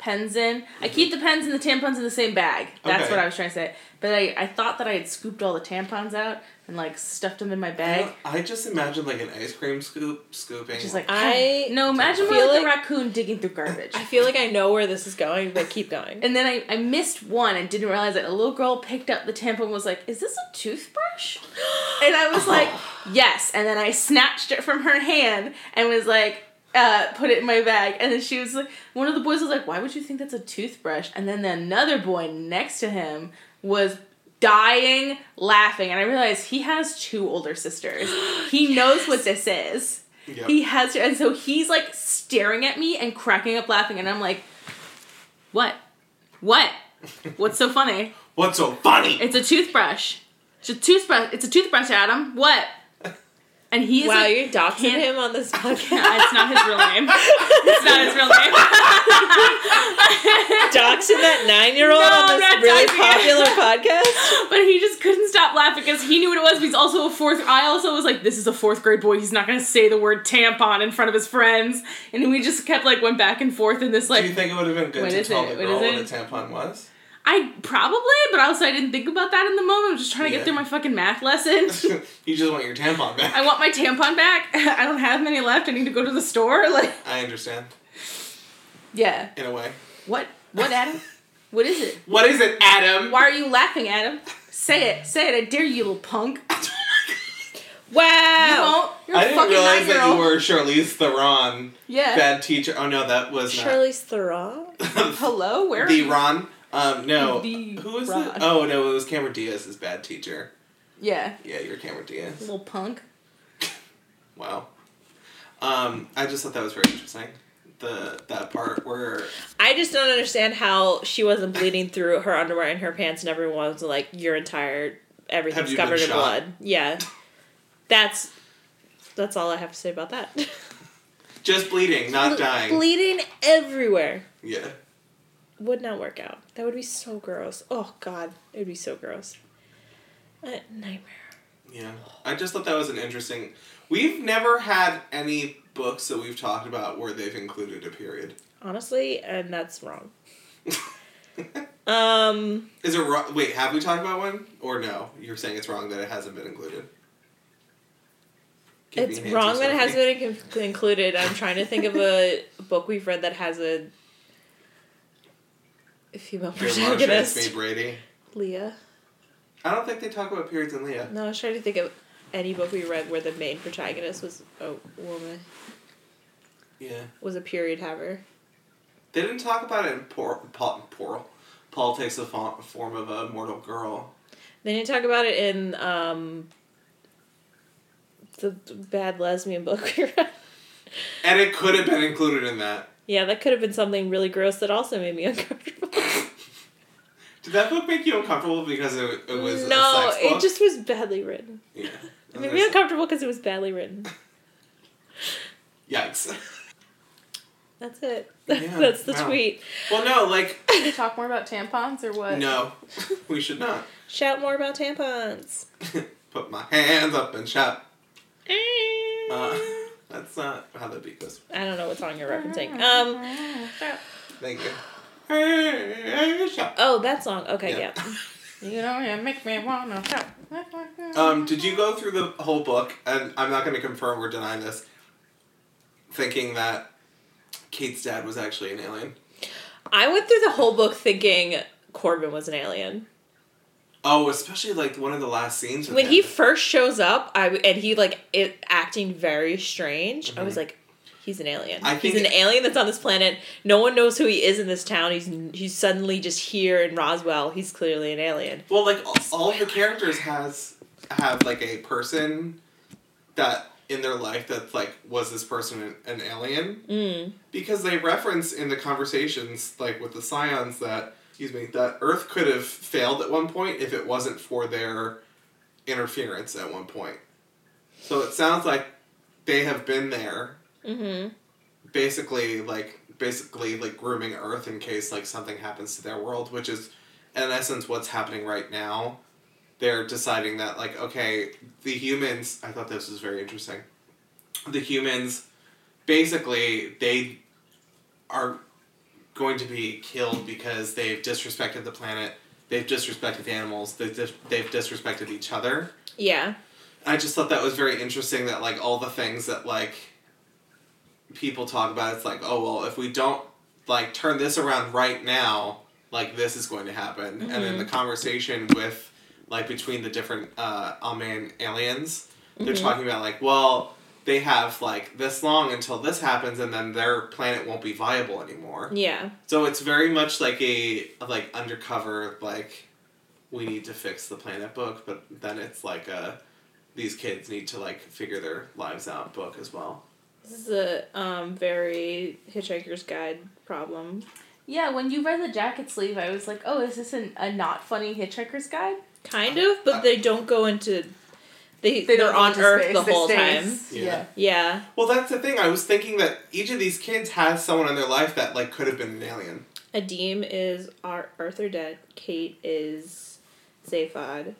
pens in. I keep the pens and the tampons in the same bag. That's Okay. what I was trying to say. But I, I thought that I had scooped all the tampons out and like stuffed them in my bag. I just imagine like an ice cream scoop scooping. Just like I no, imagine more feel like, like- a raccoon digging through garbage. I feel like I know where this is going, but keep going. And then I, I missed one and didn't realize it. A little girl picked up the tampon and was like, Is this a toothbrush? <gasps> And I was like, <sighs> Yes. And then I snatched it from her hand and was like, uh, put it in my bag. And then she was like, One of the boys was like, Why would you think that's a toothbrush? And then another boy next to him was dying laughing. And I realized he has two older sisters. <gasps> He knows what this is. Yep. He has to, and so he's like staring at me and cracking up laughing, and I'm like, "What? What? What's so funny? <laughs> What's so funny? It's a toothbrush. It's a toothbrush. It's a toothbrush, Adam. What? And he is wow, like, you're doxing him on this <laughs> podcast. it's not his real name. It's not his real name. <laughs> doxing that nine year old No, on I'm this not really doxing him. popular podcast. <laughs> but he just couldn't stop laughing because he knew what it was. But he's also a fourth. I also was like, this is a fourth grade boy. He's not gonna say the word tampon in front of his friends. And we just kept like went back and forth in this like. Do you think it would have been good to tell it? the What girl is what a tampon was? I probably, but also I didn't think about that in the moment. I was just trying to Yeah. get through my fucking math lesson. <laughs> you just want your tampon back. I want my tampon back. <laughs> I don't have many left. I need to go to the store. <laughs> Like, I understand yeah. in a way. What? What, Adam? What is it? What is it, Adam? Why are you laughing, Adam? Say it. Say it. I dare you, little punk. You Wow. won't. You're I didn't realize that you were Charlize Theron, Yeah. bad teacher. Oh no, that was not. Charlize Theron. Hello. Where? the you? Ron. Um, no. The Who was Ron. it? Oh no, it was Cameron Diaz's bad teacher. Yeah. Yeah, you're Cameron Diaz. Little punk. Wow. Um, I just thought that was very interesting. The that part where I just don't understand how she wasn't bleeding through her underwear and her pants, and everyone was like, "Your entire everything's you covered in shot? blood." Yeah, <laughs> that's that's all I have to say about that. just bleeding, not dying. Bleeding everywhere yeah. would not work out. That would be so gross. Oh God, it would be so gross. A nightmare. Yeah. I just thought that was an interesting. We've never had any books that we've talked about where they've included a period. Honestly, and that's wrong. <laughs> Um, Is it wrong? Wait, have we talked about one or no? You're saying it's wrong that it hasn't been included. Keep it's wrong that it has anti-Sophie. been included. I'm trying to think of a <laughs> book we've read that has a female protagonist. me, Brady. Leah. I don't think they talk about periods in Leah. No, I was trying to think of any book we read where the main protagonist was a woman, Yeah. was a period haver. They didn't talk about it in Por- Paul, Paul, Paul takes the fo- form of a mortal girl. They didn't talk about it in um, the bad lesbian book we read. And it could have been included in that. Yeah, that could have been something really gross that also made me <laughs> uncomfortable. <laughs> Did that book make you uncomfortable because it, it was no, a sex book? it just was badly written. Yeah. It made me uncomfortable because it was badly written. Yikes. That's it. <laughs> Yeah, That's the wow. tweet. Well, no, like, Can we talk more about tampons or what? no. We should not. Shout more about tampons. Put my hands up and shout. Uh, I that's not how the beat goes. I don't know what song you're referencing. <laughs> Um. Thank you. Oh, that song. Okay, Yeah. yeah. <laughs> You know, you make me wanna shout. Um, did you go through the whole book? And I'm not going to confirm or deny this. Thinking that Kate's dad was actually an alien. I went through the whole book thinking Corbin was an alien. Oh, especially like one of the last scenes. When him. he first shows up, I and he like it acting very strange. I was like, he's an alien. Mm-hmm. I he's an alien that's on this planet. No one knows who he is in this town. He's he's suddenly just here in Roswell. He's clearly an alien. Well, like all, all of the characters has have like a person that in their life that's like was this person an, an alien Mm. because they reference in the conversations like with the scions that excuse me that Earth could have failed at one point if it wasn't for their interference at one point. So it sounds like they have been there Mm-hmm. basically like basically like grooming earth in case like something happens to their world which is in essence what's happening right now they're deciding that like okay the humans i thought this was very interesting the humans basically they are going to be killed because they've disrespected the planet they've disrespected the animals they've, dis- they've disrespected each other. Yeah. I just thought that was very interesting that like all the things that like people talk about it's like oh well if we don't like turn this around right now like this is going to happen. And then the conversation with like between the different uh Alman aliens they're talking about like well they have like this long until this happens and then their planet won't be viable anymore Yeah. so it's very much like a like undercover like we need to fix the planet book, but then it's like a these kids need to like figure their lives out book as well. This is a um very Hitchhiker's Guide problem. Yeah, when you read the jacket sleeve, I was like, oh, is this an, a not funny Hitchhiker's Guide? Kind of, but they don't go into They, They they are on Earth space, the they whole stay- time. Yeah. Yeah. Yeah. Well, that's the thing. I was thinking that each of these kids has someone in their life that like could have been an alien. Adeem is Ar- Arthur Dent. Kate is Zaphod.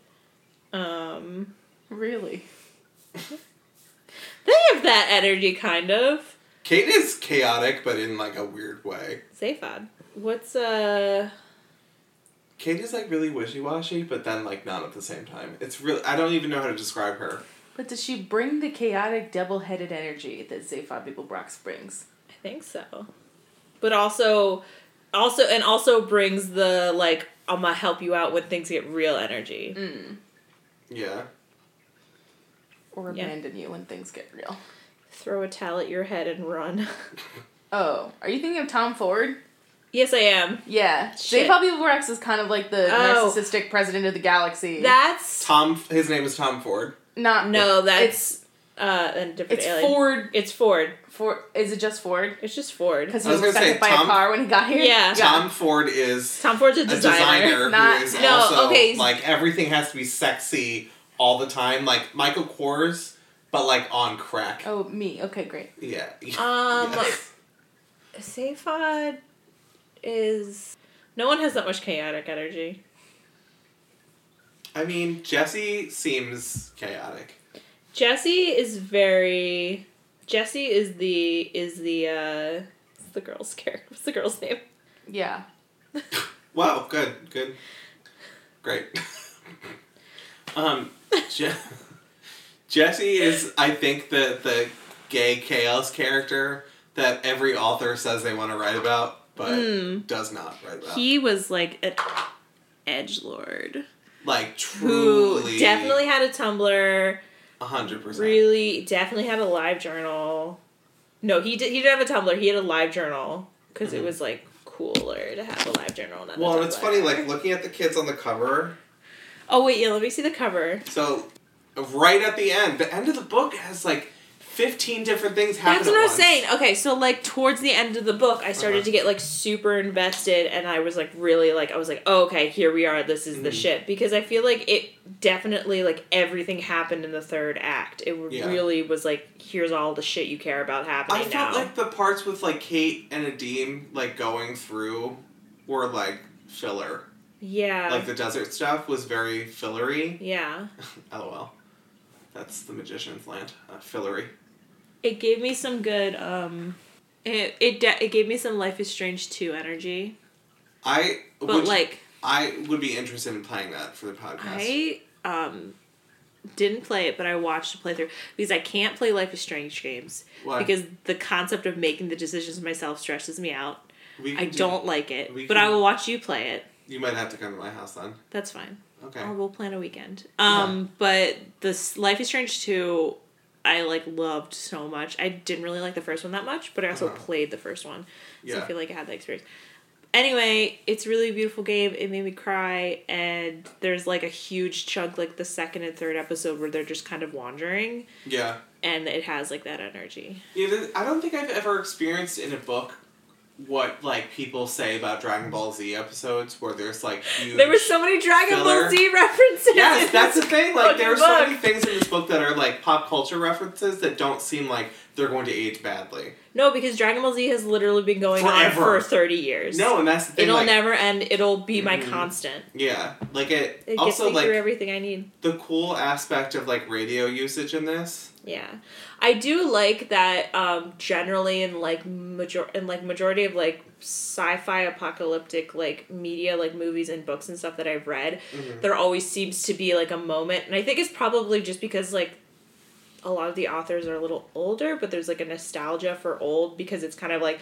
Um, Really? <laughs> they have that energy, kind of. Kate is chaotic, but in like a weird way. Zaphod. What's uh? Kate is like really wishy washy, but then like not at the same time. It's really I don't even know how to describe her. But does she bring the chaotic, double-headed energy that Zaphod Beeblebrox brings? I think so. But also, also, and also brings the like I'm gonna help you out when things get real energy. Mm. Yeah. Or Yeah. abandon you when things get real. Throw a towel at your head and run. Oh, are you thinking of Tom Ford? Yes, I am. Yeah. Shit. Zaphod Beeblebrox is kind of like the Oh. narcissistic president of the galaxy. That's Tom. His name is Tom Ford. Not no, that's uh, a different It's alien. Ford. It's Ford. Ford. Is it just Ford? It's just Ford. Because he was was, gonna say, affected by Tom- a car when he got here. Yeah. Tom Ford is Tom Ford's a a designer. designer, Not- who is No, also okay. like everything has to be sexy all the time, like Michael Kors, but like on crack. Oh, me. Okay, great. Yeah. <laughs> Um, Yes. Zaphod is. No one has that much chaotic energy. I mean, Jesse seems chaotic. Jesse is very. Jesse is the is the uh what's the girl's <laughs> character. What's the girl's name? Yeah. <laughs> Wow, good, good, great. <laughs> um, Je- Jesse is, I think, the the gay chaos character that every author says they want to write about, but Mm. does not write. He was like an edge lord like who truly, definitely had a Tumblr. a hundred percent. Really, definitely had a live journal. No, he did. He didn't have a Tumblr. He had a live journal because it Mhm. was like cooler to have a live journal. Not Well, and it's funny, like looking at the kids on the cover. Oh wait, yeah. Let me see the cover. So, right at the end, the end of the book has like fifteen different things happen. That's what at I was once. saying. Okay, so like towards the end of the book, I started Uh-huh. to get like super invested, and I was like really like I was like, oh, okay, here we are. This is the Mhm. shit because I feel like it definitely like everything happened in the third act. It Yeah. really was like here's all the shit you care about happening I felt now. like the parts with like Kate and Adeem like going through were like filler. yeah, Like the desert stuff was very fillery. yeah. <laughs> LOL. That's the magician's land. Uh, Fillory. It gave me some good. um It it de- it gave me some Life is Strange two energy, I but would, like I would be interested in playing that for the podcast. I um didn't play it, but I watched a playthrough because I can't play Life is Strange games Why? because the concept of making the decisions myself stresses me out. We I do- don't like it, but I will watch you play it. You might have to come to my house then. That's fine. Okay. Or we'll plan a weekend. Um, but this Life is Strange two, I like loved so much. I didn't really like the first one that much, but I also Uh-huh. played the first one, so I feel like I had that experience. Anyway, it's a really beautiful game. It made me cry, and there's like a huge chunk, like the second and third episode, where they're just kind of wandering, Yeah. and it has like that energy. Yeah, I don't think I've ever experienced in a book what like people say about Dragon Ball Z episodes where there's like huge. There were so many Dragon Filler. Ball Z references. Yes, that's the thing. Like there are so fucking many things in this book that are like pop culture references that don't seem like they're going to age badly. No, because Dragon Ball Z has literally been going Forever. on for thirty years. No, and that's the thing. It'll like, never end. It'll be my Mhm. constant. Yeah, like it. It gets also, me like through everything I need. the cool aspect of like radio usage in this. Yeah, I do like that. Um, generally, in like major in like majority of like sci-fi apocalyptic like media, like movies and books and stuff that I've read, Mhm. there always seems to be like a moment, and I think it's probably just because like a lot of the authors are a little older, but there's like a nostalgia for old because it's kind of like,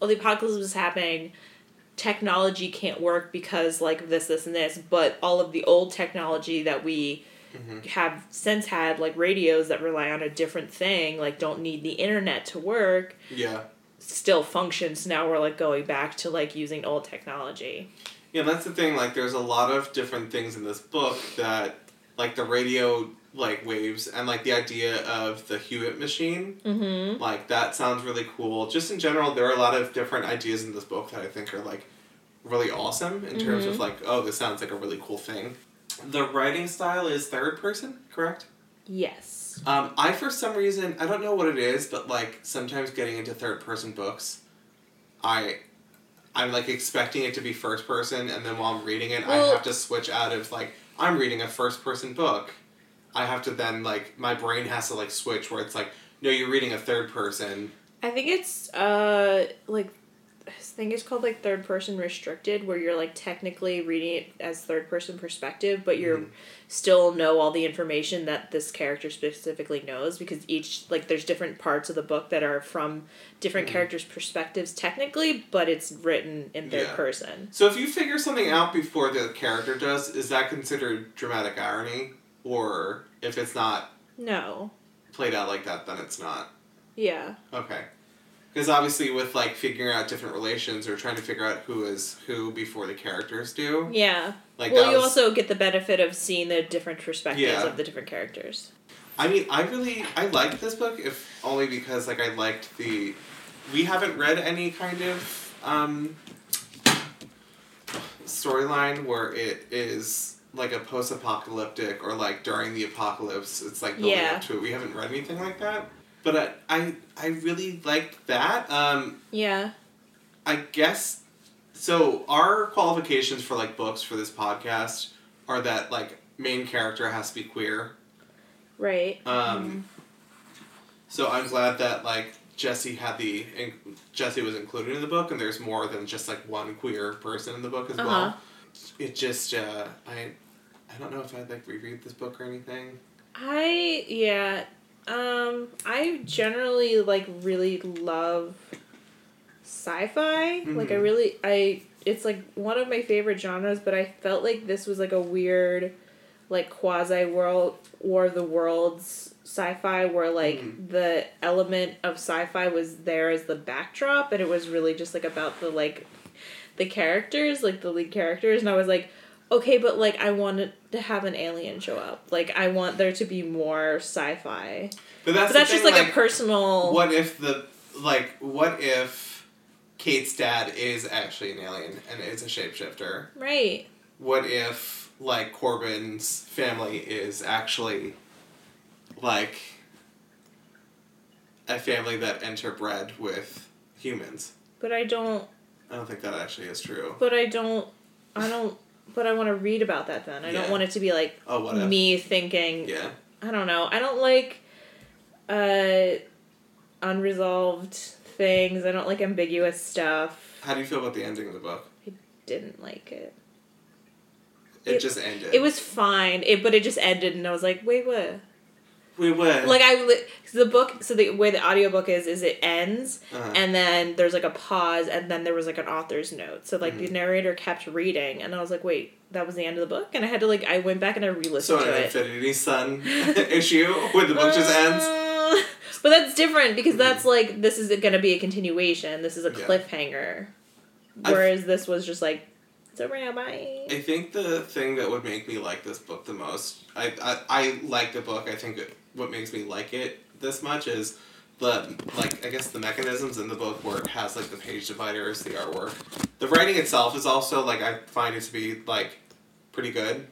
oh, the apocalypse is happening. Technology can't work because like this, this, and this, but all of the old technology that we Mhm. have since had, like radios that rely on a different thing, like don't need the internet to work, Yeah, still functions. Now we're like going back to like using old technology. yeah. That's the thing. Like, there's a lot of different things in this book that, like the radio like waves and like the idea of the Hewitt machine. Mm-hmm. Like that sounds really cool. Just in general, there are a lot of different ideas in this book that I think are like really awesome in terms of like, oh, this sounds like a really cool thing. The writing style is third person, correct? Yes. Um, I for some reason I don't know what it is, but like sometimes getting into third person books, I, I'm like expecting it to be first person, and then while I'm reading it, I have to switch out of like I'm reading a first person book. I have to then like my brain has to like switch where it's like no, you're reading a third person. I think it's uh like I think it's called like third person restricted where you're like technically reading it as third person perspective but you're Mhm. still know all the information that this character specifically knows because each like there's different parts of the book that are from different Mhm. characters perspectives technically but it's written in third Yeah. person. So if you figure something out before the character does, is that considered dramatic irony, or if it's not No. played out like that, then it's not? Yeah. Okay. Because obviously, with like figuring out different relations or trying to figure out who is who before the characters do, Yeah. like well, you was. also get the benefit of seeing the different perspectives Yeah. of the different characters. I mean, I really I liked this book, if only because like I liked the. We haven't read any kind of um, storyline where it is like a post-apocalyptic or like during the apocalypse. It's like building Yeah. up to it. We haven't read anything like that, but I I, I really liked that. Um, Yeah. I guess so our qualifications for like books for this podcast are that like main character has to be queer. Right. Um so I'm glad that like Jesse had the in, Jesse was included in the book and there's more than just like one queer person in the book as Uh-huh. well. It just uh I I don't know if I'd like reread this book or anything. I yeah. Um I generally like really love sci-fi. Like I Mhm. really I it's like one of my favorite genres, but I felt like this was like a weird like quasi world War of the Worlds sci-fi where like Mhm. the element of sci-fi was there as the backdrop and it was really just like about the like the characters, like the lead characters and I was like okay, but like I wanted to have an alien show up. Like I want there to be more sci-fi. But that's But that's the just thing, like, a personal. What if the like what if Kate's dad is actually an alien and is a shapeshifter? Right. what if like Corbin's family is actually like a family that interbred with humans? But I don't. I don't think that actually is true. But I don't. I don't. But I want to read about that then. I Yeah. don't want it to be like Oh, me thinking. Yeah. I don't know. I don't like uh unresolved things. I don't like ambiguous stuff. How do you feel about the ending of the book? I didn't like it. It, It- just ended. It was fine. It but it just ended and I was like, "Wait, what?" Wait, what? Like I li- the book so the way the audiobook is is it ends uh-huh. and then there's like a pause and then there was like an author's note so like Mhm. the narrator kept reading and i was like wait that was the end of the book and i had to like i went back and i re-listened so to an it Infinity Son <laughs> <laughs> issue where the book just ends. Uh, <laughs> but that's different because that's like this is going to be a continuation this is a Yeah. cliffhanger I've- whereas this was just like it's over now bye I think the thing that would make me like this book the most, I, I, I like the book. I think it, what makes me like it this much is the like I guess the mechanisms in the book where it has like the page dividers, the artwork, the writing itself is also like I find it to be like pretty good.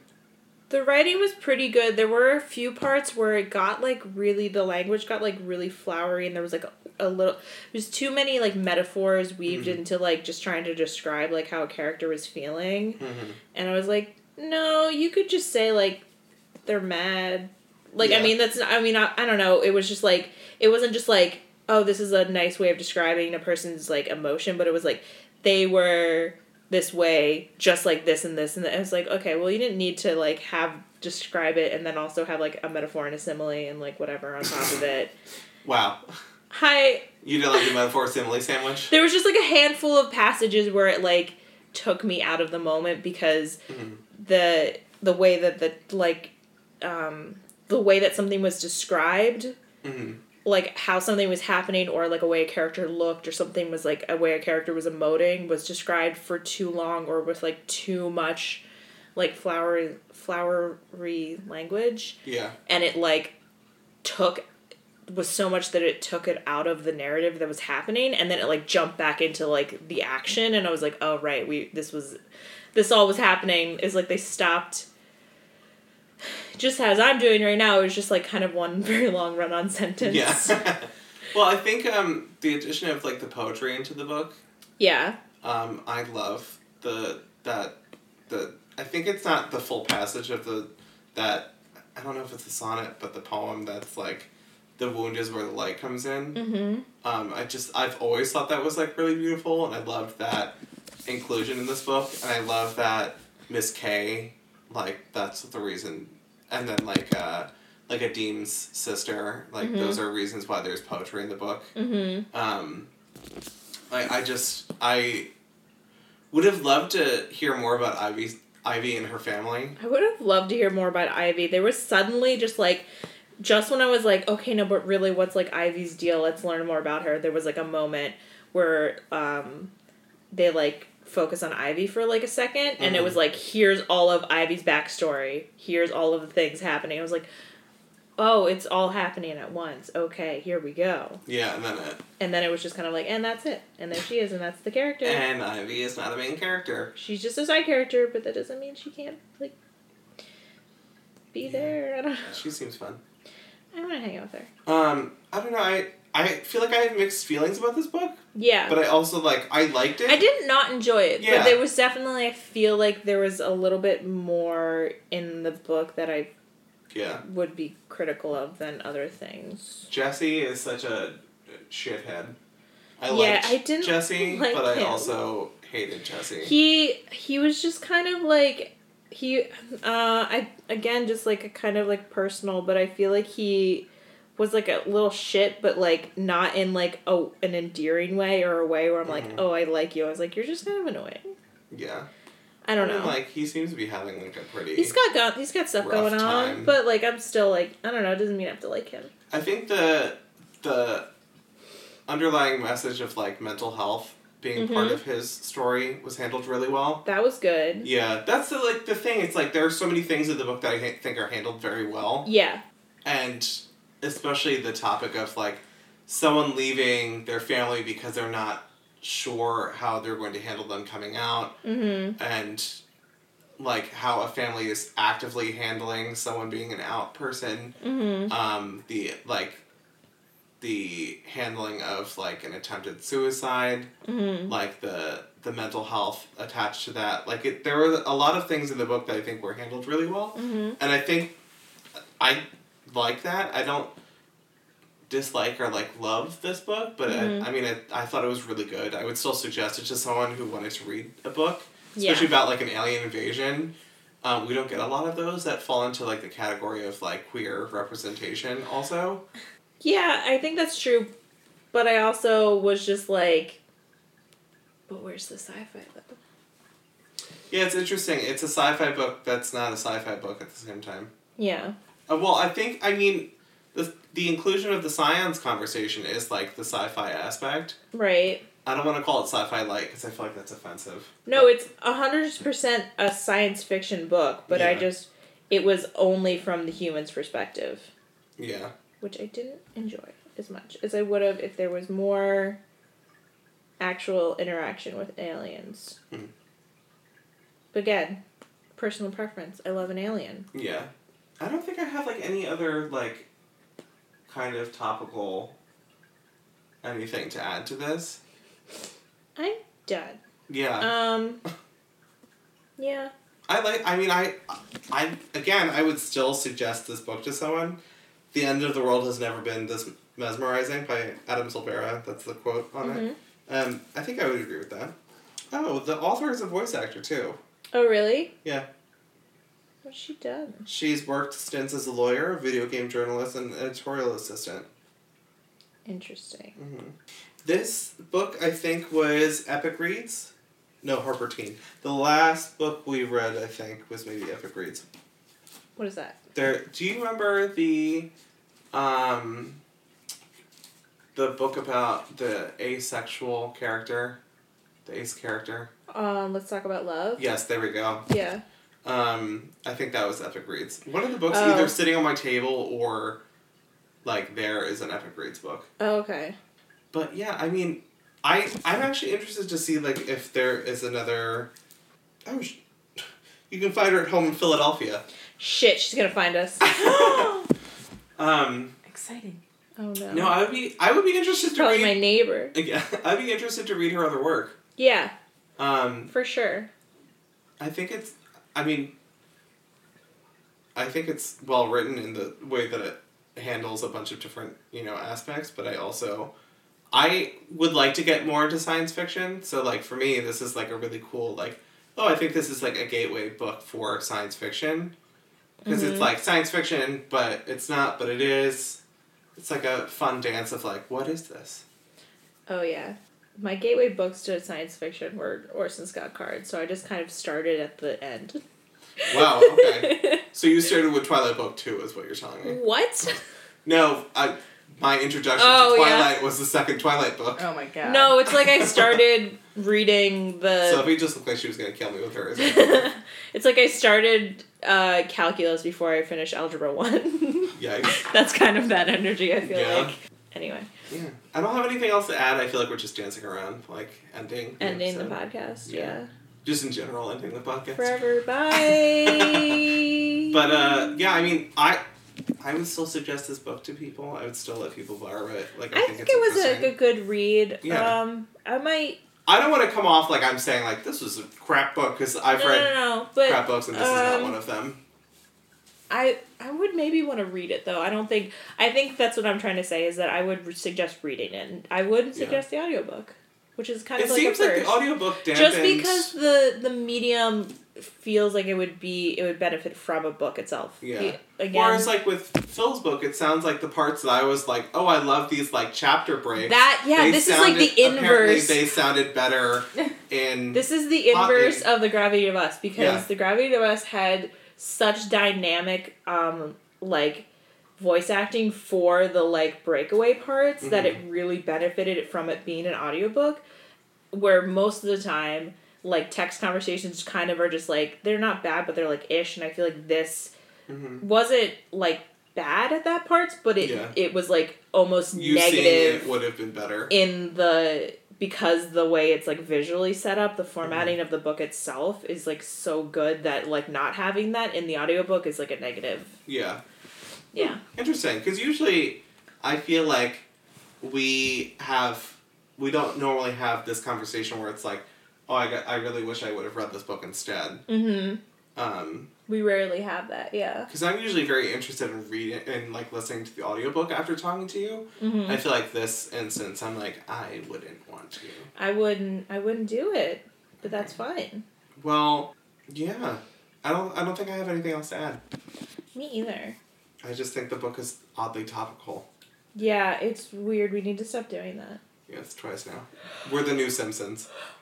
The writing was pretty good. There were a few parts where it got like really the language got like really flowery and there was like a, a little there's too many like metaphors weaved Mhm. into like just trying to describe like how a character was feeling. Mm-hmm. And I was like, "No, you could just say like they're mad." Like I mean that's not, I mean I, I don't know. It was just like it wasn't just like, "Oh, this is a nice way of describing a person's like emotion," but it was like they were this way, just like this and this and that. I was like, okay, well, you didn't need to like have describe it and then also have like a metaphor and a simile and like whatever on top of it. <laughs> Wow, Hi, you didn't like the metaphor simile sandwich. there was just like a handful of passages where it like took me out of the moment because Mhm. the the way that the like um the way that something was described Mm-hmm. like how something was happening or like a way a character looked or something was like a way a character was emoting was described for too long or with like too much like flowery flowery language. Yeah, and it like took was so much that it took it out of the narrative that was happening and then it like jumped back into like the action and I was like oh right we this was this all was happening. Is like they stopped just as I'm doing right now, it was just like kind of one <laughs> very long run on sentence. Yeah. <laughs> <laughs> well, I think um, the addition of like the poetry into the book, yeah. um, I love the that the I think it's not the full passage of the that I don't know if it's a sonnet, but the poem that's like the wound is where the light comes in. Mm-hmm. Um, I just I've always thought that was like really beautiful, and I loved that inclusion in this book, and I love that Miss K, like that's the reason, and then like uh, like a Dean's sister, like Mhm. those are reasons why there's poetry in the book. Mm-hmm. Um, I I just I would have loved to hear more about Ivy Ivy and her family. I would have loved to hear more about Ivy. There was suddenly just like, just when I was like, okay, no, but really, what's like Ivy's deal? Let's learn more about her. There was like a moment where um, they like focus on Ivy for like a 2nd and it Mhm. was like, here's all of Ivy's backstory. Here's all of the things happening. I was like, oh, it's all happening at once. Okay, here we go. Yeah, and then it. And then it was just kind of like, and that's it. And there she is, and that's the character. And Ivy is not a main character. She's just a side character, but that doesn't mean she can't like be Yeah. there. I don't know. She seems fun. I want to hang out with her. Um, I don't know. I I feel like I have mixed feelings about this book, Yeah. but I also like I liked it. I did not enjoy it, Yeah. but there was definitely I feel like there was a little bit more in the book that I Yeah, would be critical of than other things. Jesse is such a shithead. I Yeah, I didn't Jesse, <laughs> like but I also hated Jesse. He he was just kind of like he uh I again just like a kind of like personal, but I feel like he was like a little shit, but like not in like a an endearing way or a way where I'm like, Mhm. oh, I like you. I was like, you're just kind of annoying. yeah, I don't I mean, know. like he seems to be having like a pretty. He's got go- he's got stuff going on, time. but like I'm still like I don't know. It doesn't mean I have to like him. I think the the underlying message of like mental health being part Mhm. of his story was handled really well. That was good. Yeah, that's the like the thing. It's like there are so many things in the book that I think are handled very well, Yeah. and especially the topic of like someone leaving their family because they're not sure how they're going to handle them coming out, Mm-hmm. and like how a family is actively handling someone being an out person. Mm-hmm. Um, the like the handling of like an attempted suicide Mm-hmm. like the the mental health attached to that. Like it, there were a lot of things in the book that I think were handled really well, Mm-hmm. and I think I like that. I don't dislike or like love this book, but Mhm. I, I mean, I, I thought it was really good. I would still suggest it to someone who wanted to read a book, Yeah. especially about like an alien invasion. Um, we don't get a lot of those that fall into like the category of like queer representation. Also, Yeah, I think that's true. But I also was just like, but where's the sci-fi though? yeah, it's interesting. It's a sci-fi book that's not a sci-fi book at the same time. Yeah. Uh, well, I think I mean the the inclusion of the science conversation is like the sci-fi aspect. Right. I don't want to call it sci-fi light because I feel like that's offensive. No, it's a hundred percent a science fiction book, but I just it was only from the human's perspective, Yeah, which I didn't enjoy as much as I would have if there was more actual interaction with aliens. But again, personal preference. I love an alien. yeah. I don't think I have like any other like kind of topical anything to add to this. I'm done. Yeah, Um. <laughs> Yeah. I like. I mean, I, I again, I would still suggest this book to someone. The end of the world has never been this mesmerizing by Adam Silvera. That's the quote on it. Mhm. Um, I think I would agree with that. Oh, the author is a voice actor too. Oh really? Yeah. What's she done? She's worked stints as a lawyer, a video game journalist, and editorial assistant. Interesting. hmm This book, I think, was Epic Reads. No, Harper Teen. The last book we read, I think, was maybe Epic Reads. What is that? There. Do you remember the, um, the book about the asexual character, the ace character? Um, let's talk about love. Yes, there we go. Yeah. Um, I think that was Epic Reads. One of the books Oh. either sitting on my table or, like, there is an Epic Reads book. Oh, okay. But yeah, I mean, I I'm actually interested to see like if there is another. Oh, sh- <laughs> you can find her at home in Philadelphia. Shit, she's gonna find us. <laughs> <gasps> Um, Exciting. Oh no. no, I would be I would be interested to Probably read. my neighbor. <laughs> Yeah, I'd be interested to read her other work. Yeah, Um, for sure. I think it's. I mean. I think it's well written in the way that it handles a bunch of different you know aspects, but I also. I would like to get more into science fiction, so like for me, this is like a really cool like. Oh, I think this is like a gateway book for science fiction, because it's Mhm. like science fiction, but it's not, but it is. It's like a fun dance of like, what is this? Oh yeah. My gateway books to science fiction were Orson Scott Card, so I just kind of started at the end. Wow. Okay. <laughs> so you started with Twilight Book Two, is what you're telling me. what? No, I my introduction Oh, to yeah. Twilight was the second Twilight book. Oh my god. No, it's like I started reading the. Sophie just looked like she was gonna kill me with her. <laughs> it's like I started uh, calculus before I finished algebra one. <laughs> Yikes. That's kind of that energy. I feel Yeah. like. Anyway, Yeah. I don't have anything else to add. I feel like we're just dancing around, like ending. the ending the podcast. Yeah. Yeah. Just in general, ending the podcast. Forever. Bye. <laughs> But uh, yeah, I mean, I. I would still suggest this book to people. I would still let people borrow it. Like I, I think, think it was a, interesting. a good read. Yeah. Um, I might. I don't want to come off like I'm saying like this was a crap book because I've no, read no, no. But crap books and this is not um, one of them. I I would maybe want to read it though. I don't think I think that's what I'm trying to say is that I would suggest reading it. And I would suggest the audiobook, which is kind It of like seems a like the audiobook dampens. Just because the the medium feels like it would be it would benefit from a book itself. Yeah. Again, Whereas like with Phil's book, it sounds like the parts that I was like, oh, I love these like chapter breaks. that yeah, They this is like the sounded- inverse. They sounded better <laughs> in. This is the inverse of the Gravity of Us because Yeah. the Gravity of Us had such dynamic, um, like voice acting for the like breakaway parts that it Mm-hmm. really benefited from it being an audiobook. Where most of the time, like text conversations kind of are just like they're not bad, but they're like ish, and I feel like this Mhm. wasn't like bad at that parts, but it Yeah. it was like almost You negative it would have been better. in the because the way it's like visually set up the formatting Mm-hmm. of the book itself is like so good that like not having that in the audiobook is like a negative yeah. yeah Interesting, because usually I feel like we have we don't normally have this conversation where it's like, oh, I got, I really wish I would have read this book instead. mm-hmm Um, we rarely have that yeah because I'm usually very interested in reading and like listening to the audiobook after talking to you. mm-hmm. I feel like this instance, I'm like, I wouldn't want to. i wouldn't i wouldn't do it but that's fine Well, yeah. I don't. I don't think I have anything else to add. me either I just think the book is oddly topical. yeah it's weird we need to stop doing that Yeah, it's twice now. We're the new Simpsons. <gasps> <laughs>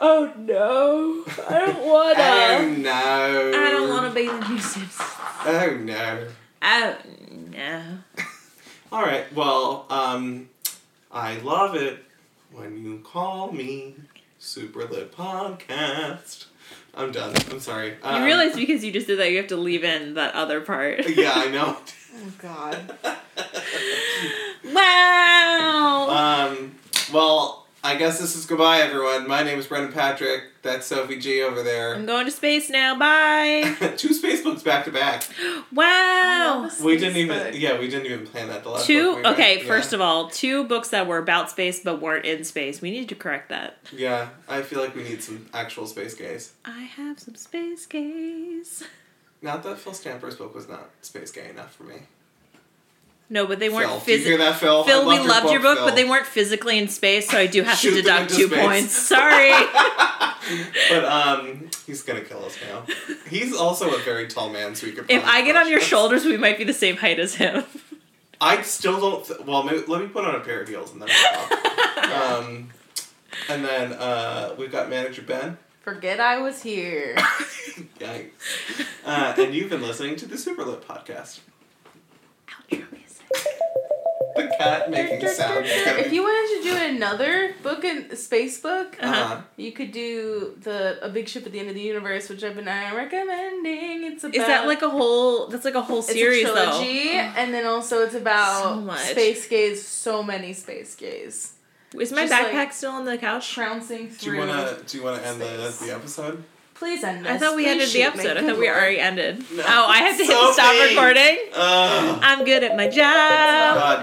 oh no i don't wanna <laughs> oh no! i don't want to be the new simpsons Oh no! oh no <laughs> All right. Well, um, I love it when you call me Super Lit Podcast. I'm done. I'm sorry. Um, you realize because you just did that you have to leave in that other part <laughs> Yeah, I know. Oh god. wow um. Well, I guess this is goodbye, everyone. My name is Brendan Patrick. That's Sophie G over there. I'm going to space now. Bye. <laughs> Two space books back to back. Wow. We didn't even. Yeah, we didn't even plan that. The last Two. book we read. Okay, Yeah. first of all, two books that were about space but weren't in space. We need to correct that. Yeah, I feel like we need some actual space gays. I have some space gays. Not that Phil Stamper's book was not space gay enough for me. No, but they weren't do you hear that, Phil? Phil, I we loved your book, Phil. but they weren't physically in space, so I do have Shoot to deduct two space. points. Sorry. <laughs> <laughs> but um, he's gonna kill us now. He's also a very tall man, so we could. if probably I get on your us. shoulders, we might be the same height as him. I still don't. Th- well, maybe, let me put on a pair of heels and then. <laughs> Um, and then uh, we've got manager Ben. Forget I was here. Yikes. Uh, and you've been listening to the Superlit podcast. Outro music. The cat making sounds. if you wanted to do another book and space book, uh-huh. you could do the a big ship at the end of the universe, which I've been uh, recommending. It's about Is that like a whole? That's like a whole it's series, a trilogy, and then also it's about So space gays. So many space gays. Is my Just backpack like- still on the couch? trouncing Do through. you wanna do you wanna end the the episode? Please end this. I thought we Please ended the episode. I thought we lord. already ended. No. Oh, I have to hit Sophie! stop recording. Ugh. I'm good at my job. God